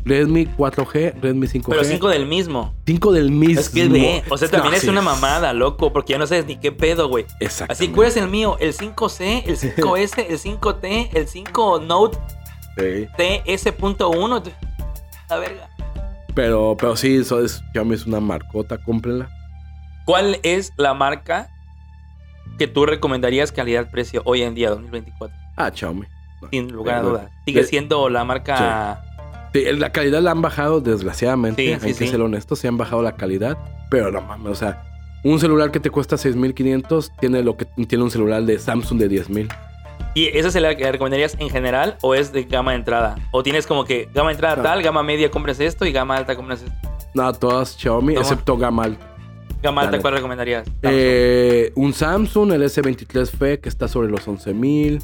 Redmi 4G, Redmi 5G. Pero cinco del mismo. 5 del mismo. Es que ve, o sea, también No, es sí. una mamada, loco, porque ya no sabes ni qué pedo, güey. Exacto. Así, ¿cuál es el mío? El 5C, el 5S, el 5T, el 5 Note Sí. TS.1. La verga. Pero, pero sí, eso es, Xiaomi es una marcota, cómprenla. ¿Cuál es la marca que tú recomendarías calidad-precio hoy en día, 2024? Ah, Xiaomi. Sin lugar a Pero- dudas. Sigue de- siendo la marca. Sí, la calidad la han bajado, desgraciadamente. Sí, hay sí, que sí. ser honestos, se han bajado la calidad. Pero no mames, o sea, un celular que te cuesta 6500 tiene lo que tiene un celular de Samsung de 10000. ¿Y esa se la que recomendarías en general o es de gama de entrada? ¿O tienes como que gama de entrada No. tal, gama media compres esto y gama alta compres esto? No, todas Xiaomi, excepto gama alta. Gama alta. ¿cuál recomendarías? Eh, un Samsung, el S23F, que está sobre los 11000.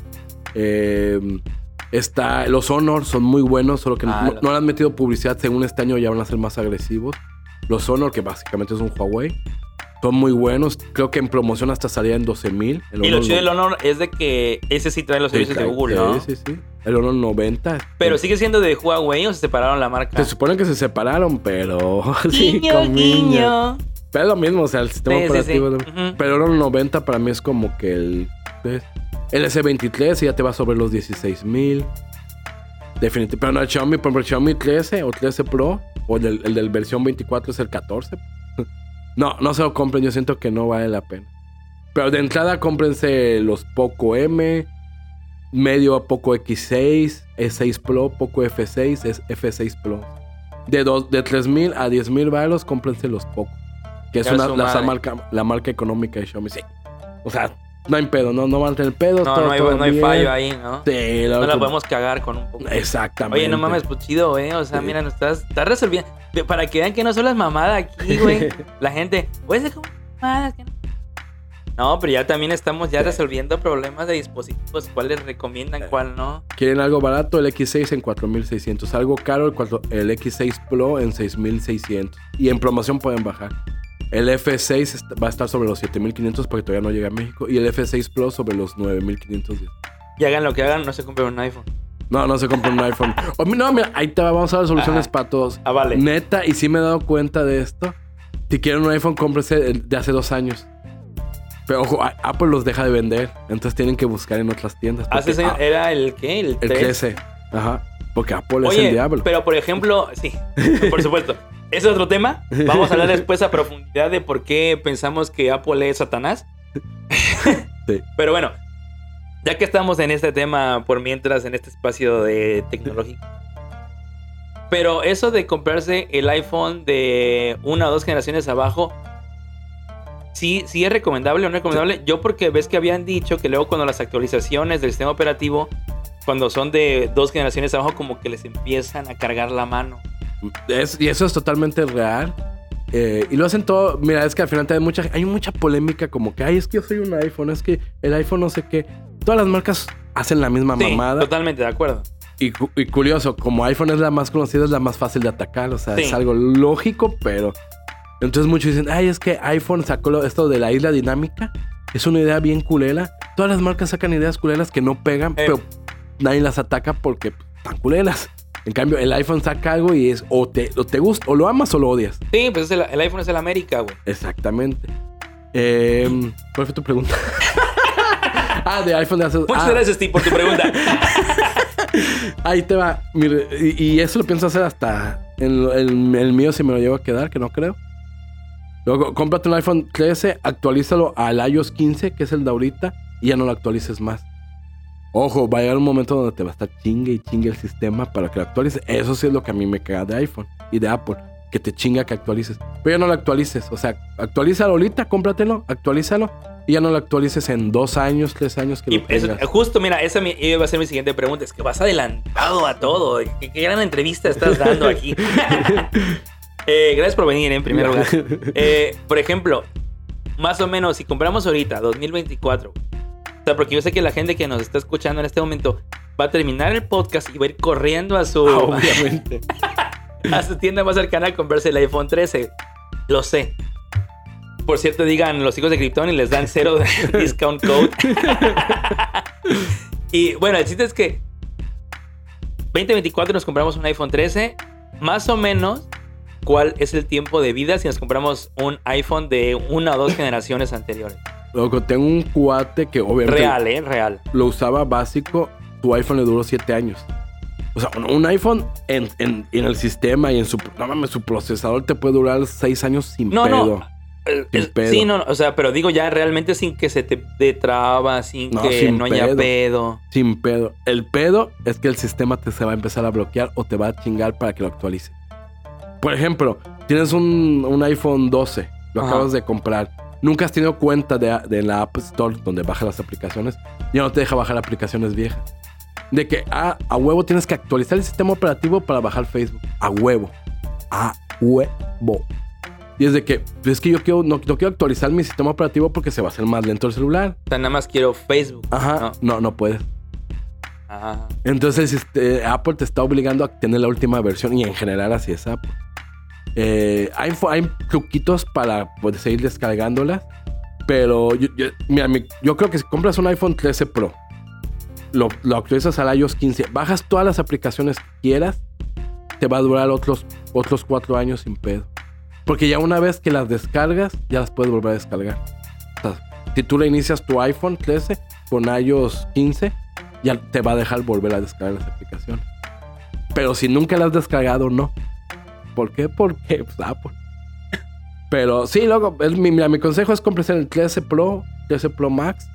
Eh, está, los Honor son muy buenos, solo que Ah, no, no le han metido publicidad. Según este año ya van a ser más agresivos. Los Honor, que básicamente es un Huawei, son muy buenos. Creo que en promoción hasta salía en 12000. El Y lo Honor chido del Honor es de que ese sí trae los Sí, servicios de Google, ¿no? Sí, sí, sí. El Honor 90. Pero sigue siendo de Huawei o se separaron la marca. Se supone que se separaron, pero. sí, Guiño, guiño. Pero es lo mismo, o sea, el sistema Sí, sí, sí. operativo. de- Ujú. Pero el 90 para mí es como que el. El S23 y ya te va sobre los 16 mil. Definitivamente. Pero no, el Xiaomi, por ejemplo, el Xiaomi 13 o 13 Pro, o el, del- el del versión 24 es el 14. no, no se lo compren, yo siento que no vale la pena. Pero de entrada, cómprense los Poco M, medio a Poco X6, E6 Pro, Poco F6, es F6 Pro. De, dos, de 3.000 a 10.000 baros, cómprense los Poco. Que es una, la, marca, la marca económica de Xiaomi. Sí. O sea, no hay pedo, no, no van a tener pedos. No, todo- no hay, todo no hay fallo ahí, ¿no? Sí, No la loco. podemos cagar con un poco. Exactamente. Oye, no mames, pues chido, güey. O sea, Sí. mira, nos estás, estás resolviendo. De- Para que vean que no solo es mamada aquí, güey. La gente, güey, es como mamadas. que no-". No, pero ya también estamos ya resolviendo problemas de dispositivos. ¿Cuáles recomiendan, cuál no? Quieren algo barato, el X6 en 4600. Algo caro, el, cuatro- el X6 Pro en 6600. Y en promoción pueden bajar. El F6 est- va a estar sobre los 7500 porque todavía no llega a México. Y el F6 Pro sobre los 9510. Y hagan lo que hagan, no se compren un iPhone. No, no se compra un iPhone. O, no, mira, ahí te va, vamos a dar soluciones Ajá. para todos. Ah, vale. Neta, y sí me he dado cuenta de esto. Si quieren un iPhone, cómprese de hace dos años. Pero ojo, Apple los deja de vender. Entonces tienen que buscar en otras tiendas. Hace ah, era el qué? El, el 3. 13. Ajá. Porque Apple es el Oye, diablo. pero por ejemplo, sí, por supuesto. Ese es otro tema. Vamos a hablar después a profundidad de por qué pensamos que Apple es Satanás. Sí. Pero bueno, ya que estamos en este tema por mientras, en este espacio de tecnológico. Pero eso de comprarse el iPhone de una o dos generaciones abajo, sí, sí es recomendable o no recomendable. Yo porque ves que habían dicho que luego cuando las actualizaciones del sistema operativo, cuando son de dos generaciones abajo, como que les empiezan a cargar la mano. Es- y eso es totalmente real. Eh, y lo hacen todo. Mira, es que al final hay mucha, hay mucha polémica como que, ay, es que yo soy un iPhone, es que el iPhone no sé qué. Todas las marcas hacen la misma Sí, mamada. totalmente de acuerdo. Y, y curioso, como iPhone es la más conocida, es la más fácil de atacar. O sea, Sí. es algo lógico, pero. Entonces muchos dicen, ay, es que iPhone sacó esto de la isla dinámica. Es una idea bien culera. Todas las marcas sacan ideas culeras que no pegan, Eh. pero nadie las ataca porque están culeras. En cambio, el iPhone saca algo y es o te, o te gusta, o lo amas o lo odias. Sí, pues es el, el iPhone es el América, güey. Exactamente. Em, ¿Cuál fue tu pregunta? ah, de iPhone de hace. Muchas ah, gracias, Steve, por tu pregunta. Ahí te va. Mire, y, y eso lo pienso hacer hasta el, el mío si me lo llevo a quedar, que no creo. Luego, cómprate un iPhone 13, actualízalo al iOS 15, que es el de ahorita, y ya no lo actualices más. Ojo, va a llegar un momento donde te va a estar chingue y chingue el sistema para que lo actualices. Eso sí es lo que a mí me caga de iPhone y de Apple, que te chinga que actualices. Pero ya no lo actualices. O sea, actualízalo ahorita, cómpratelo, actualízalo, y ya no lo actualices en dos años, tres años que Y lo eso- tengas. justo, mira, esa mi- iba a ser mi siguiente pregunta. Es que vas adelantado a todo. Qué, qué gran entrevista estás dando aquí. Eh, gracias por venir, en primer lugar. Eh, por ejemplo, más o menos, si compramos ahorita, 2024, o sea, porque yo sé que la gente que nos está escuchando en este momento va a terminar el podcast y va a ir corriendo a su, Obviamente. a su tienda más cercana a comprarse el iPhone 13. Lo sé. Por cierto, digan los hijos de Krypton y les dan cero de discount code. y bueno, el chiste es que 2024 nos compramos un iPhone 13. Más o menos, ¿cuál es el tiempo de vida si nos compramos un iPhone de una o dos generaciones anteriores? Loco, tengo un cuate que obviamente Real, ¿eh? Real. lo usaba básico. Tu iPhone le duró 7 años. O sea, un- iPhone en, en- en el sistema y en su, no mames, su procesador te puede durar 6 años sin No, pedo. no. Eh, Sin eh, pedo. Sí, no, no, o sea, pero digo ya realmente sin que se te dé traba, sin No, que sin no haya pedo. pedo. Sin pedo. El pedo es que el sistema te se va a empezar a bloquear o te va a chingar para que lo actualice. Por ejemplo, tienes un, un iPhone 12, lo Ajá. acabas de comprar. Nunca has tenido cuenta de, de la App Store donde bajas las aplicaciones. Ya no te deja bajar aplicaciones viejas. De que ah, a huevo tienes que actualizar el sistema operativo para bajar Facebook. A huevo. A huevo. Y es de que, es que yo quiero, no, no quiero actualizar mi sistema operativo porque se va a hacer más lento el celular. O sea, nada más quiero Facebook. Ajá. No. No, no puedes. Ah. Entonces, este, Apple te está obligando a tener la última versión y en general así es Apple. Eh, hay, truquitos para poder seguir descargándolas, pero yo, mira, mi- yo creo que si compras un iPhone 13 Pro, lo, actualizas al iOS 15, bajas todas las aplicaciones que quieras, te va a durar otros, otros cuatro años sin pedo. Porque ya una vez que las descargas, ya las puedes volver a descargar. Si tú le inicias tu iPhone 13 con iOS 15, ya te va a dejar volver a descargar las aplicaciones. Pero si nunca las has descargado, no. ¿Por qué? Porque pues, Apple. Pero sí, luego, es mi, mira, mi consejo es cómprese el 13 Pro, 13 Pro Max.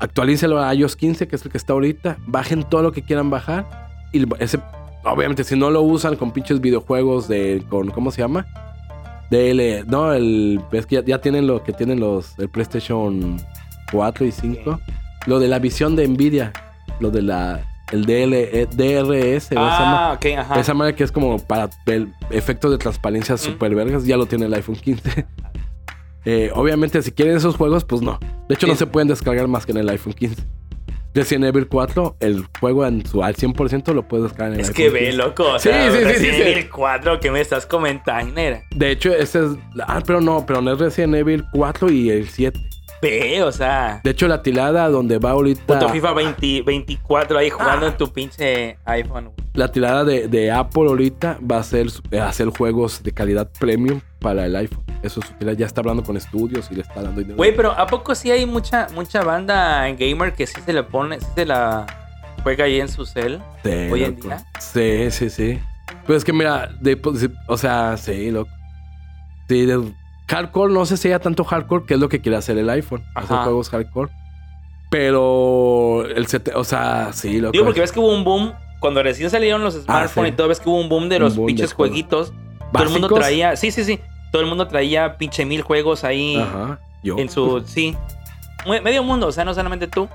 Actualícelo a iOS 15, que es el que está ahorita. Bajen todo lo que quieran bajar. Y ese, obviamente, si no lo usan con pinches videojuegos de. con ¿Cómo se llama? DL. No, el. Es que ya, ya tienen lo que tienen los. El PlayStation 4 y 5. Lo de la visión de Nvidia. Lo de la. El DL, eh, DRS. Ah, ok, ajá. esa madre que es como para el efecto de transparencia super vergas, ya lo tiene el iPhone 15. Eh, obviamente, si quieren esos juegos, pues no. De hecho, no Sí. se pueden descargar más que en el iPhone 15. Resident Evil 4, el juego en su, al 100% lo puedes descargar en el Es iPhone que ve, 15. loco. O Sí, sea, sí, sí, Resident sí, sí. Evil 4 que me estás comentando. De hecho, ese es. Ah, pero no, pero no es Resident Evil 4 y el 7. Ve, o sea. De hecho, la tilada donde va ahorita. Puto FIFA 20 24 ahí jugando Ah. en tu pinche iPhone. güey. La tirada de, de Apple ahorita va a ser eh, hacer juegos de calidad premium para el iPhone. Eso es su tirada. Ya está hablando con estudios y le está dando dinero. Güey, pero ¿a poco sí hay mucha, mucha banda gamer que sí se le pone, sí se la juega ahí en su cel? Sí, hoy en loco. día. Sí, sí, sí. Pero es que mira, de- pues, o sea, sí, loco. Sí, de hardcore, no sé si haya tanto hardcore, que es lo que quiere hacer el iPhone. Hacer Ajá. juegos hardcore. Pero el o sea, sí, loco. Digo, porque ves que hubo un boom cuando recién salieron los smartphones sí. y todo, ves que hubo un boom de los boom pinches jueguitos. Todo el mundo traía, sí, sí, sí. Todo el mundo traía pinche mil juegos ahí Ajá. Yo. en su, sí. Medio mundo, o sea, no solamente tú.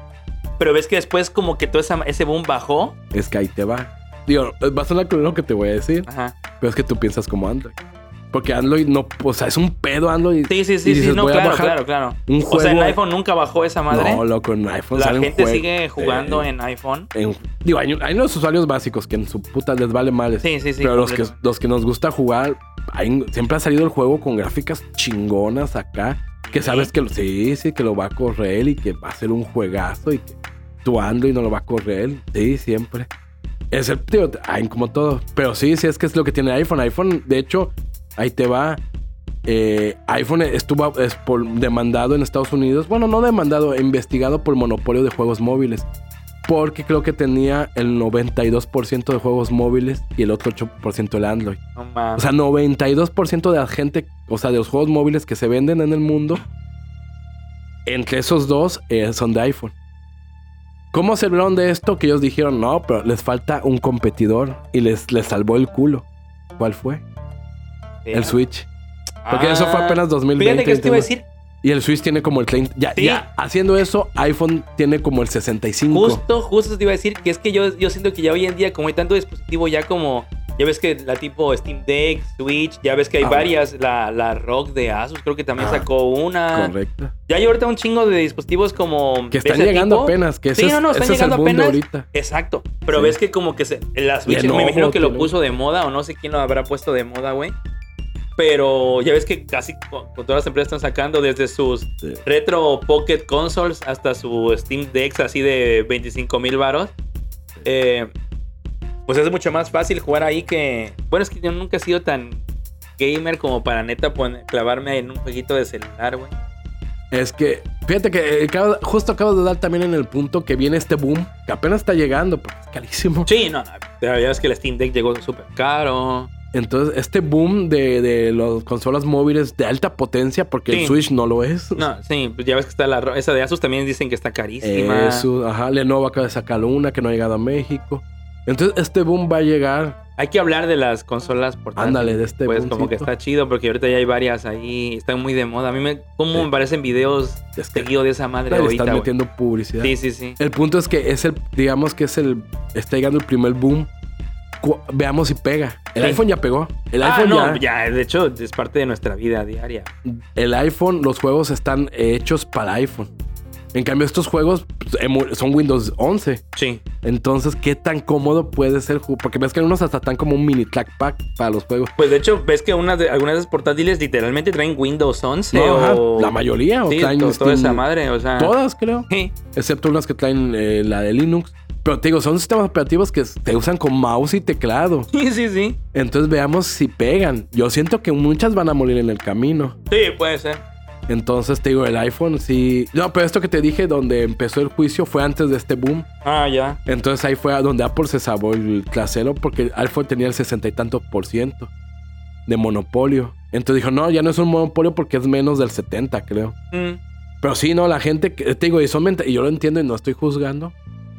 Pero ves que después como que todo esa- ese boom bajó. Es que ahí te va. Digo, va a sonar lo que te voy a decir, Ajá. pero es que tú piensas como Android. Porque Android no, o sea, es un pedo Android. Sí, sí, sí, Y sí, dices, no, claro, claro, claro. un O sea, en iPhone nunca bajó esa madre. No, loco, en iPhone La gente sigue jugando eh, en iPhone. en- digo, hay, hay unos usuarios básicos que en su puta les vale mal. Sí, sí, sí. pero los que, los que nos gusta jugar, hay- siempre ha salido el juego con gráficas chingonas acá. Que sabes que lo- sí, sí, que lo va a correr y que va a ser un juegazo y que tu Android no lo va a correr. Sí, siempre. Es el tío, hay como todo. Pero sí, sí, es que es lo que tiene iPhone. iPhone, de hecho, ahí te va. Eh, iPhone estuvo es por- demandado en Estados Unidos. Bueno, no demandado, investigado por monopolio de juegos móviles. Porque creo que tenía el 92% de juegos móviles y el otro 8% el Android. O sea, 92% de la gente, o sea, de los juegos móviles que se venden en el mundo, entre esos dos eh, son de iPhone. ¿Cómo se hablaron de esto? Que ellos dijeron, no, pero les falta un competidor y les, les salvó el culo. ¿Cuál fue? El Switch. Porque eso fue Ah, apenas 2020. Fíjate que te iba a entiendo. decir, Y el Switch tiene como el 30. Ya, Sí. ya, haciendo eso, iPhone tiene como el 65. justo, justo te iba a decir que es que yo, yo siento que ya hoy en día, como hay tanto dispositivo, ya como. Ya ves que la tipo Steam Deck, Switch, ya ves que hay Ah, varias. La, la Rock de Asus, creo que también Ah, sacó una. Correcto. Ya hay ahorita un chingo de dispositivos como. Que están llegando tipo. apenas, que Sí, ese, no, no, es, están es llegando apenas. ahorita. Exacto. Pero Sí. ves que como que se, la Switch, me imagino que lo puso de moda o no sé quién lo habrá puesto de moda, güey. Pero ya ves que casi con, con todas las empresas están sacando desde sus Sí. retro Pocket Consoles hasta su Steam Decks así de 25 mil varos. Eh, pues es mucho más fácil jugar ahí que... Bueno, es que yo nunca he sido tan gamer como para neta poner- clavarme en un jueguito de celular, güey. Es que, fíjate que eh, acabo- justo acabas de dar también en el punto que viene este boom, que apenas está llegando, porque es carísimo. Sí, no, no. Ya ves que el Steam Deck llegó súper caro. Entonces, este boom de, de las consolas móviles de alta potencia, porque Sí. el Switch no lo es. No, sí, pues ya ves que está la... Esa de Asus también dicen que está carísima. Eso, ajá. Lenovo acaba de sacar una que no ha llegado a México. Entonces, este boom va a llegar. Hay que hablar de las consolas portátiles. Ándale, de este Pues como que boomcito. está chido porque ahorita ya hay varias ahí, están muy de moda. A mí me, como Sí. me parecen videos Es que seguido de esa madre le ahorita, están metiendo publicidad. Sí, sí, sí. El punto es que es el, digamos que es el, está llegando el primer boom. Veamos si pega. El Sí. iPhone ya pegó. El ah, iPhone no, ya, ya, de hecho, es parte de nuestra vida diaria. El iPhone, los juegos están hechos para iPhone. En cambio, estos juegos pues, son Windows 11. Sí. Entonces, ¿qué tan cómodo puede ser? Porque ves que unos hasta están como un mini trackpad para los juegos. Pues de hecho, ves que unas de, algunas de esas portátiles literalmente traen Windows 11 No, ajá, o... la mayoría. O Sí, traen to- toda Steam- esa madre, o sea... Todas, creo. Sí. Excepto unas que traen eh, la de Linux. Pero te digo, son sistemas operativos que te usan con mouse y teclado. Sí, sí, sí. Entonces veamos si pegan. Yo siento que muchas van a morir en el camino. Sí, puede ser. Entonces te digo, el iPhone sí. No, pero esto que te dije, donde empezó el juicio, fue antes de este boom. Ah, ya. Entonces ahí fue donde Apple se salvó el trasero porque iPhone tenía el sesenta y tantos por ciento de monopolio. Entonces dijo, no, ya no es un monopolio porque es menos del 70, creo. Mm. Pero sí, no, la gente, te digo, y, son y yo lo entiendo y no estoy juzgando.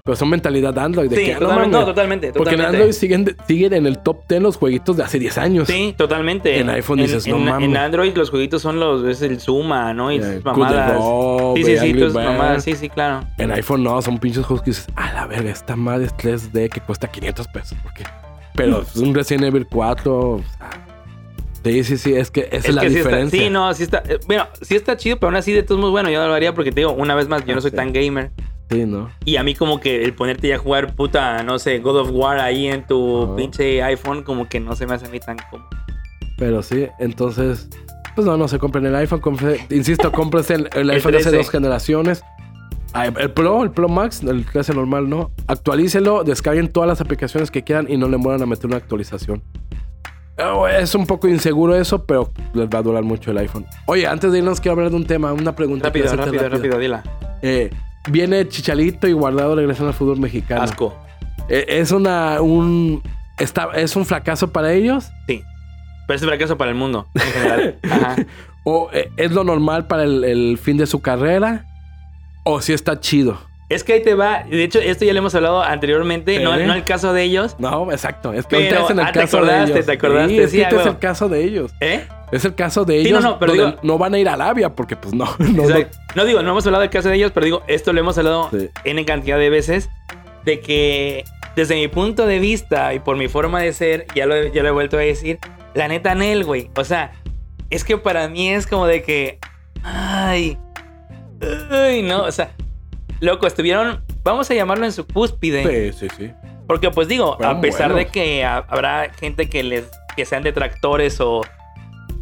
Pero son mentalidad Android. De Sí, que, no totalmente, mames, no, totalmente, Porque en. Android siguen, siguen en el top 10 los jueguitos de hace 10 años. Sí, totalmente. En iPhone dices, no mames. En Android los jueguitos son los, es el Zuma, ¿no? Y Eh, Cool mamadas. Rob, sí, sí, sí, Birds. mamadas. Sí, sí, claro. En iPhone no, son pinches juegos que dices, a la verga, esta madre es 3D que cuesta 500 pesos. ¿Por qué? Pero es un Resident Evil 4. o sea, sí, sí, sí, es que esa es, Es la que sí está, diferencia. sí, no, sí está. eh, Bueno, sí está chido, pero aún así de todos modos, bueno, yo no lo haría porque te digo, una vez más, yo no soy Sí. tan gamer. Sí, ¿no? Y a mí como que el ponerte ya a jugar puta, no sé, God of War ahí en tu pinche iPhone, como que no se me hace a mí tan cómodo. Pero sí, entonces, pues no, no se compren el iPhone. compre- insisto, cómprese el, el iPhone de hace 13. dos generaciones. Ah, El Pro, el Pro Max, el clase normal, no. Actualícelo, descarguen todas las aplicaciones que quieran y no le mueran a meter una actualización. Oh, Es un poco inseguro eso, pero les va a durar mucho el iPhone. Oye, antes de irnos, quiero hablar de un tema, una pregunta. Rápido, hacerte rápido, rápido, dila. Eh, viene Chichalito y Guardado regresan al fútbol mexicano. Asco. Eh, es una un está, es un fracaso para ellos Sí. Pero es un fracaso para el mundo en general. Ajá. o eh, es lo normal para el, el fin de su carrera o si está chido. Es que ahí te va. De hecho, esto ya lo hemos hablado anteriormente. No, ¿Eh? no el caso de ellos. No, exacto. Es que Pero, es en el ah, te caso acordaste, de ellos. te acordaste, Sí, es sí, que este es el caso de ellos. ¿Eh? Es el caso de Sí, ellos. no, no, pero digo- no van a ir a Arabia porque pues no. no, O sea, no- no digo, no hemos hablado del caso de ellos, pero digo, esto lo hemos hablado Sí. en cantidad de veces. De que desde mi punto de vista y por mi forma de ser, ya lo, ya lo he vuelto a decir, la neta Nel, güey. O sea, es que para mí es como de que. Ay. Ay, no. O sea, loco, estuvieron. Vamos a llamarlo en su cúspide. Sí, sí, sí. Porque, pues digo, Fueron a pesar buenos. de que ha- habrá gente que les que sean detractores o,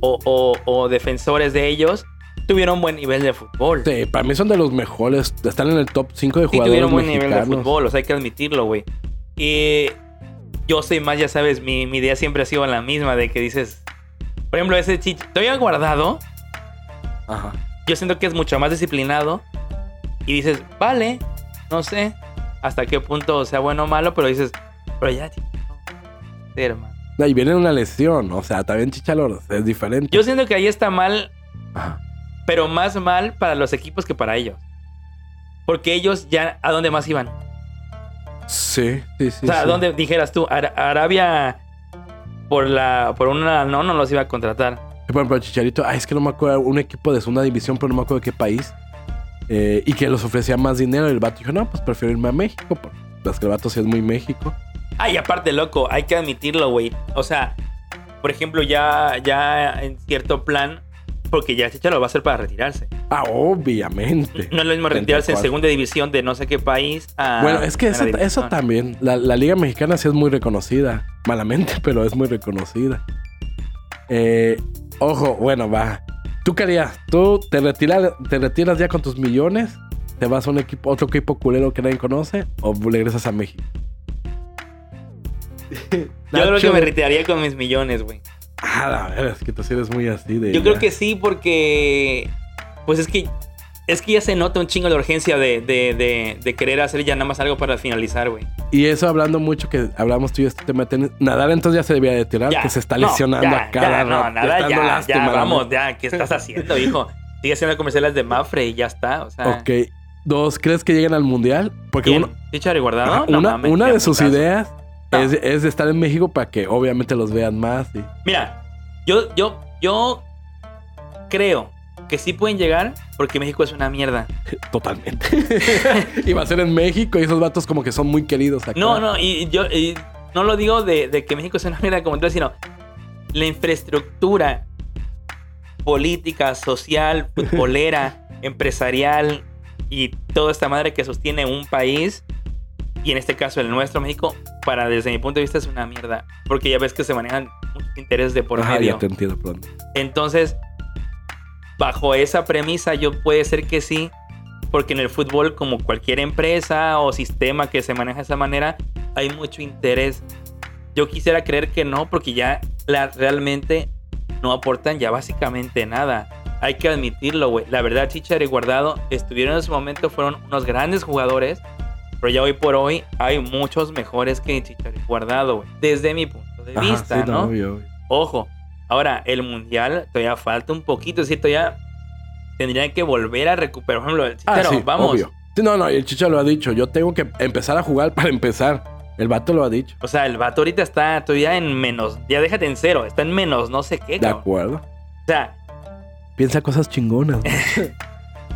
o, o- o defensores de ellos, tuvieron buen nivel de fútbol. Sí, para mí son de los mejores. Están en el top 5 de jugadores tuvieron buen nivel de fútbol, o sea, hay que admitirlo, güey. Y yo soy más, ya sabes, mi, mi idea siempre ha sido la misma, de que dices, por ejemplo, ese chicho, te había guardado, Ajá. yo siento que es mucho más disciplinado y dices, vale, no sé hasta qué punto sea bueno o malo, pero dices, pero ya, sí, hermano. No, Y viene una lesión. O sea, también Chichalor es diferente. Yo siento que ahí está mal, Ajá. pero más mal para los equipos que para ellos. Porque ellos ya, ¿a dónde más iban? Sí, sí, sí. o sea, ¿a dónde dijeras tú? Ara- Arabia por la por una no no los iba a contratar. Por ejemplo, Chicharito, ay, es que no me acuerdo, un equipo de segunda división, pero no me acuerdo de qué país. Eh, y que les ofrecía más dinero. Y el vato dijo, no, pues prefiero irme a México. Porque pues, que el vato sí es muy México. Ay, aparte, loco, hay que admitirlo, güey. O sea, por ejemplo, ya ya en cierto plan porque ya Chicha lo va a hacer para retirarse. Ah, obviamente. No es lo mismo retirarse en 34. segunda división de no sé qué país a Bueno, es que eso, eso también. La, la Liga Mexicana sí es muy reconocida. Malamente, pero es muy reconocida. Eh, ojo, bueno, va. ¿Tú qué harías? ¿Tú te retiras, te retiras ya con tus millones? ¿Te vas a un equipo, otro equipo culero que nadie conoce? ¿O regresas a México? Yo creo que me retiraría con mis millones, güey. Ah, la verdad, es que tú sí eres muy así de. Yo creo que sí, porque. Pues es que. Es que ya se nota un chingo la urgencia de, de, de, de querer hacer ya nada más algo para finalizar, güey. Y eso hablando mucho que hablamos tú y este tema de tenis. Nadar entonces ya se debía de tirar, Ya. que se está No, lesionando ya, a cada ya, No, rato. nada, ya, lástima, ya, vamos, ya. ¿Qué estás haciendo, hijo? Sigue haciendo comerciales de Mafre y ya está. O sea, Ok. Dos, ¿crees que lleguen al mundial? Porque ¿quién? uno, ¿Richard y Guardado? Ajá, No una, mames, una qué de sus ideas No. es, es de estar en México para que obviamente los vean más. y- Mira, yo, yo, yo creo que sí pueden llegar porque México es una mierda. Totalmente. y va a ser en México y esos vatos como que son muy queridos acá. No, no, y yo y no lo digo de, de que México es una mierda como tal, sino la infraestructura política, social, futbolera, empresarial y toda esta madre que sostiene un país, y en este caso el nuestro, México, para desde mi punto de vista es una mierda. Porque ya ves que se manejan muchos intereses de por Ajá, medio. ya te entiendo pronto. Entonces, bajo esa premisa, yo puede ser que sí, Porque en el fútbol, como cualquier empresa o sistema que se maneja de esa manera, hay mucho interés. Yo quisiera creer que no, porque ya la, realmente no aportan ya básicamente nada. Hay que admitirlo, güey. La verdad, Chichar y Guardado estuvieron en su momento, fueron unos grandes jugadores. Pero ya hoy por hoy hay muchos mejores que Chichar y Guardado, güey. Desde mi punto de Ajá, vista, sí, ¿no? obvio. Ojo, ahora el mundial todavía falta un poquito, decir, todavía tendrían que volver a recuperar. Por ejemplo, el Ah, Chicharo, sí, vamos. obvio. Sí, no, no, el Chicha lo ha dicho. Yo tengo que empezar a jugar para empezar. El vato lo ha dicho. O sea, el vato ahorita está todavía en menos, ya déjate en cero, está en menos, no sé qué, De cabrón. acuerdo. O sea, Piensa cosas chingonas.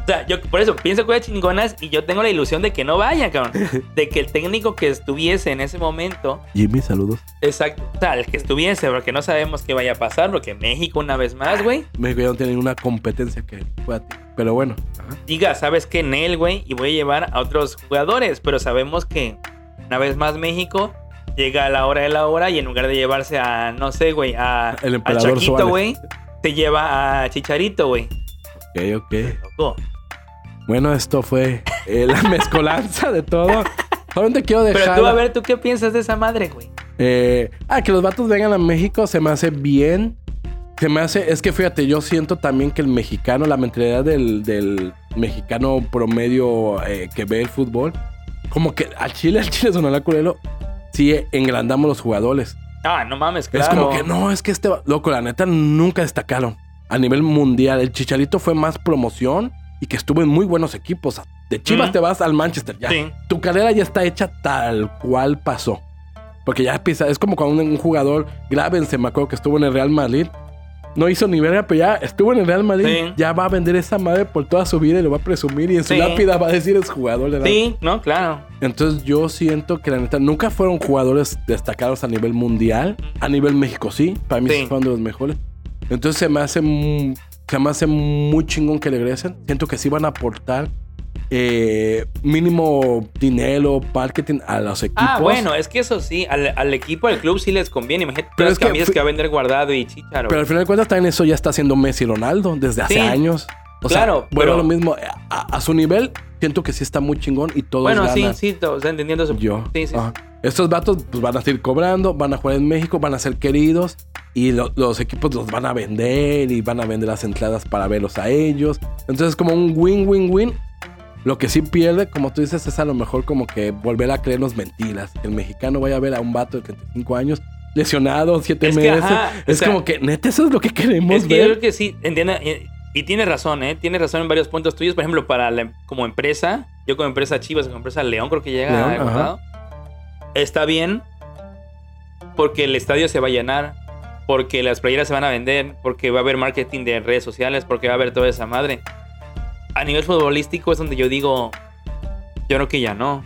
o sea, yo por eso pienso que cosas chingonas y yo tengo la ilusión de que no vaya, cabrón. De que el técnico que estuviese en ese momento, Jimmy, saludos. exacto, o sea, el que estuviese, porque no sabemos qué vaya a pasar, porque México una vez más, güey, México ya no tiene ninguna competencia que pueda. Pero bueno. ajá. diga, ¿sabes qué? En él, güey, y voy a llevar a otros jugadores, pero sabemos que una vez más México llega a la hora de la hora y en lugar de llevarse a, no sé, güey, a, El a emperador Chaquito, güey, se lleva a Chicharito, güey. Ok, ok. Bueno, esto fue eh, la mezcolanza de todo. Solamente quiero dejar. Pero tú, a ver, ¿tú qué piensas de esa madre, güey? Eh, ah, que los vatos vengan a México se me hace bien. Se me hace. Es que fíjate, yo siento también que el mexicano, la mentalidad del, del mexicano promedio eh, que ve el fútbol, como que al Chile, al Chile sonará culero, sí engrandamos los jugadores. Ah, no mames, claro. Es como que no, es que este. Loco, la neta nunca destacaron a nivel mundial. El Chicharito fue más promoción y que estuvo en muy buenos equipos. De Chivas Mm. te vas al Manchester, ya. Sí. Tu carrera ya está hecha tal cual pasó. Porque ya pisa, es como cuando un, un jugador, Gravense, me acuerdo que estuvo en el Real Madrid. No hizo ni verga, pero ya estuvo en el Real Madrid. Sí. Ya va a vender esa madre por toda su vida y lo va a presumir. Y en su Sí. lápida va a decir es jugador de Sí, no, claro. entonces yo siento que la neta nunca fueron jugadores destacados a nivel mundial. A nivel México sí. Para mí sí, fueron de los mejores. Entonces se me hace se me hace muy chingón que regresen. Siento que sí van a aportar eh, mínimo dinero, marketing a los equipos. Ah, bueno, es que eso sí, al, al equipo, al club sí les conviene. Imagínate Pero las es que que va a vender Guardado y Chicharo. Pero al final de cuentas también eso ya está haciendo Messi y Ronaldo desde hace Sí. años. O Claro, sea, bueno, pero- lo mismo. A, a su nivel, siento que sí está muy chingón y todos bueno, sí, sí, o sea, entendiendo eso. Yo. Sí, sí. Ajá. Estos vatos pues, van a seguir cobrando, van a jugar en México, van a ser queridos y lo- los equipos los van a vender y van a vender las entradas para verlos a ellos. Entonces como un win-win-win. Lo que sí pierde, como tú dices, es a lo mejor como que volver a creernos mentiras. Que el mexicano vaya a ver a un vato de 35 años lesionado, 7 Es que, meses. ajá, es o sea, como que, neta, eso es lo que queremos Es que yo ver. creo que sí, entienda. Y, y tiene razón, ¿eh? Tiene razón en varios puntos tuyos. Por ejemplo, para la- como empresa, yo como empresa Chivas, como empresa León, creo que llega León, a. Está bien porque el estadio se va a llenar, porque las playeras se van a vender, porque va a haber marketing de redes sociales, porque va a haber toda esa madre. A nivel futbolístico es donde yo digo, yo creo que ya no.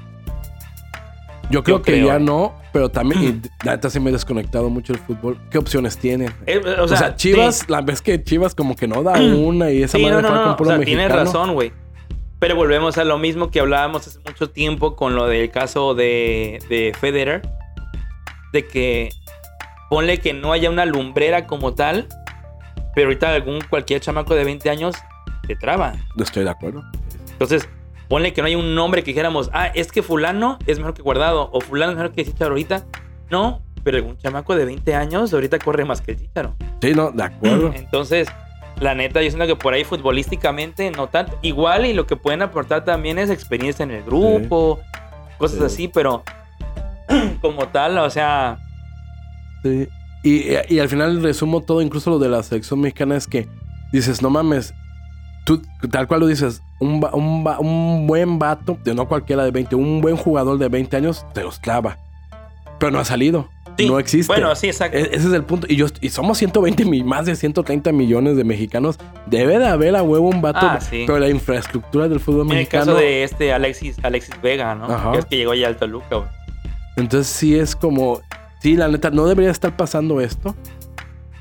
Yo creo yo que creo, ya no, pero también, y la neta se me he desconectado mucho del fútbol. ¿Qué opciones tienen? Eh, O sea, Chivas, sí. la vez que Chivas como que no da una y esa Sí, madre no, no, juega no. con O sea, tienes razón, güey. Pero volvemos a lo mismo que hablábamos hace mucho tiempo con lo del caso de, de Federer. De que ponle que no haya una lumbrera como tal. Pero ahorita algún cualquier chamaco de 20 años te traba. Estoy de acuerdo. Entonces, ponle que no haya un nombre que dijéramos, ah, es que fulano es mejor que guardado. O fulano es mejor que Chicharo ahorita. No, pero algún chamaco de 20 años ahorita corre más que el Chicharo. Sí, no, de acuerdo. Entonces, la neta, yo siento que por ahí futbolísticamente no tanto. Igual y lo que pueden aportar también es experiencia en el grupo, cosas Sí. así, pero como tal, o sea, Sí. Y, y al final resumo todo, incluso lo de la selección mexicana, es que dices, no mames, tú tal cual lo dices, un, un, un buen vato, de no cualquiera de 20, un buen jugador de 20 años te los clava. Pero no ha salido. Sí. No existe. Bueno, sí, exacto. E- Ese es el punto. Y, yo, y somos 120 mil, más de 130 millones de mexicanos. Debe de haber a huevo un vato. Ah, sí. Pero la infraestructura del fútbol en el mexicano. caso de este Alexis, Alexis Vega, ¿no? Ajá. Que es que llegó ya al Toluca, güey. Entonces sí es como. Sí, la neta, no debería estar pasando esto.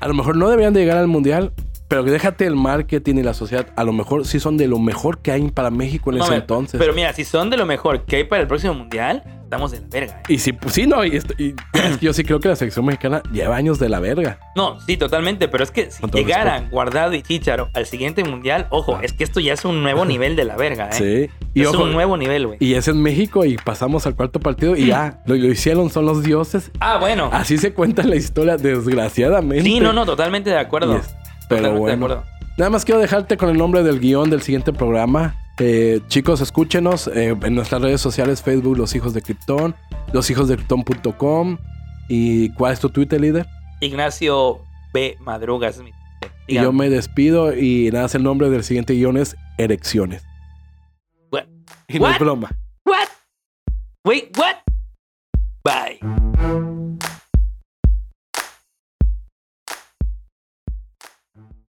A lo mejor no deberían de llegar al mundial. Pero déjate el marketing y la sociedad. A lo mejor sí son de lo mejor que hay para México en No, ese entonces. Pero mira, si son de lo mejor que hay para el próximo mundial, estamos de la verga. ¿eh? Y sí, pues sí, no. Y, esto- y es que yo sí creo que la selección mexicana lleva años de la verga. No, sí, totalmente. Pero es que si llegaran Guardado y Chicharo al siguiente mundial, ojo, Ah. es que esto ya es un nuevo nivel de la verga, ¿eh? Sí. Y es ojo, un nuevo nivel, güey. y es en México y pasamos al cuarto partido y ya, lo, lo hicieron, son los dioses. Ah, bueno. Así se cuenta la historia, desgraciadamente. Sí, no, no, totalmente de acuerdo. Pero de bueno. Nada más quiero dejarte con el nombre del guion del siguiente programa. Eh, chicos, escúchenos eh, en nuestras redes sociales, Facebook, Los Hijos de Krypton, loshijosdecripton.com. ¿Y cuál es tu Twitter, líder? Ignacio B. Madruga, ese es mi. Y yo me despido y nada, más el nombre del siguiente guion es Erecciones. What? Y no es broma. What? Wait, what? Bye.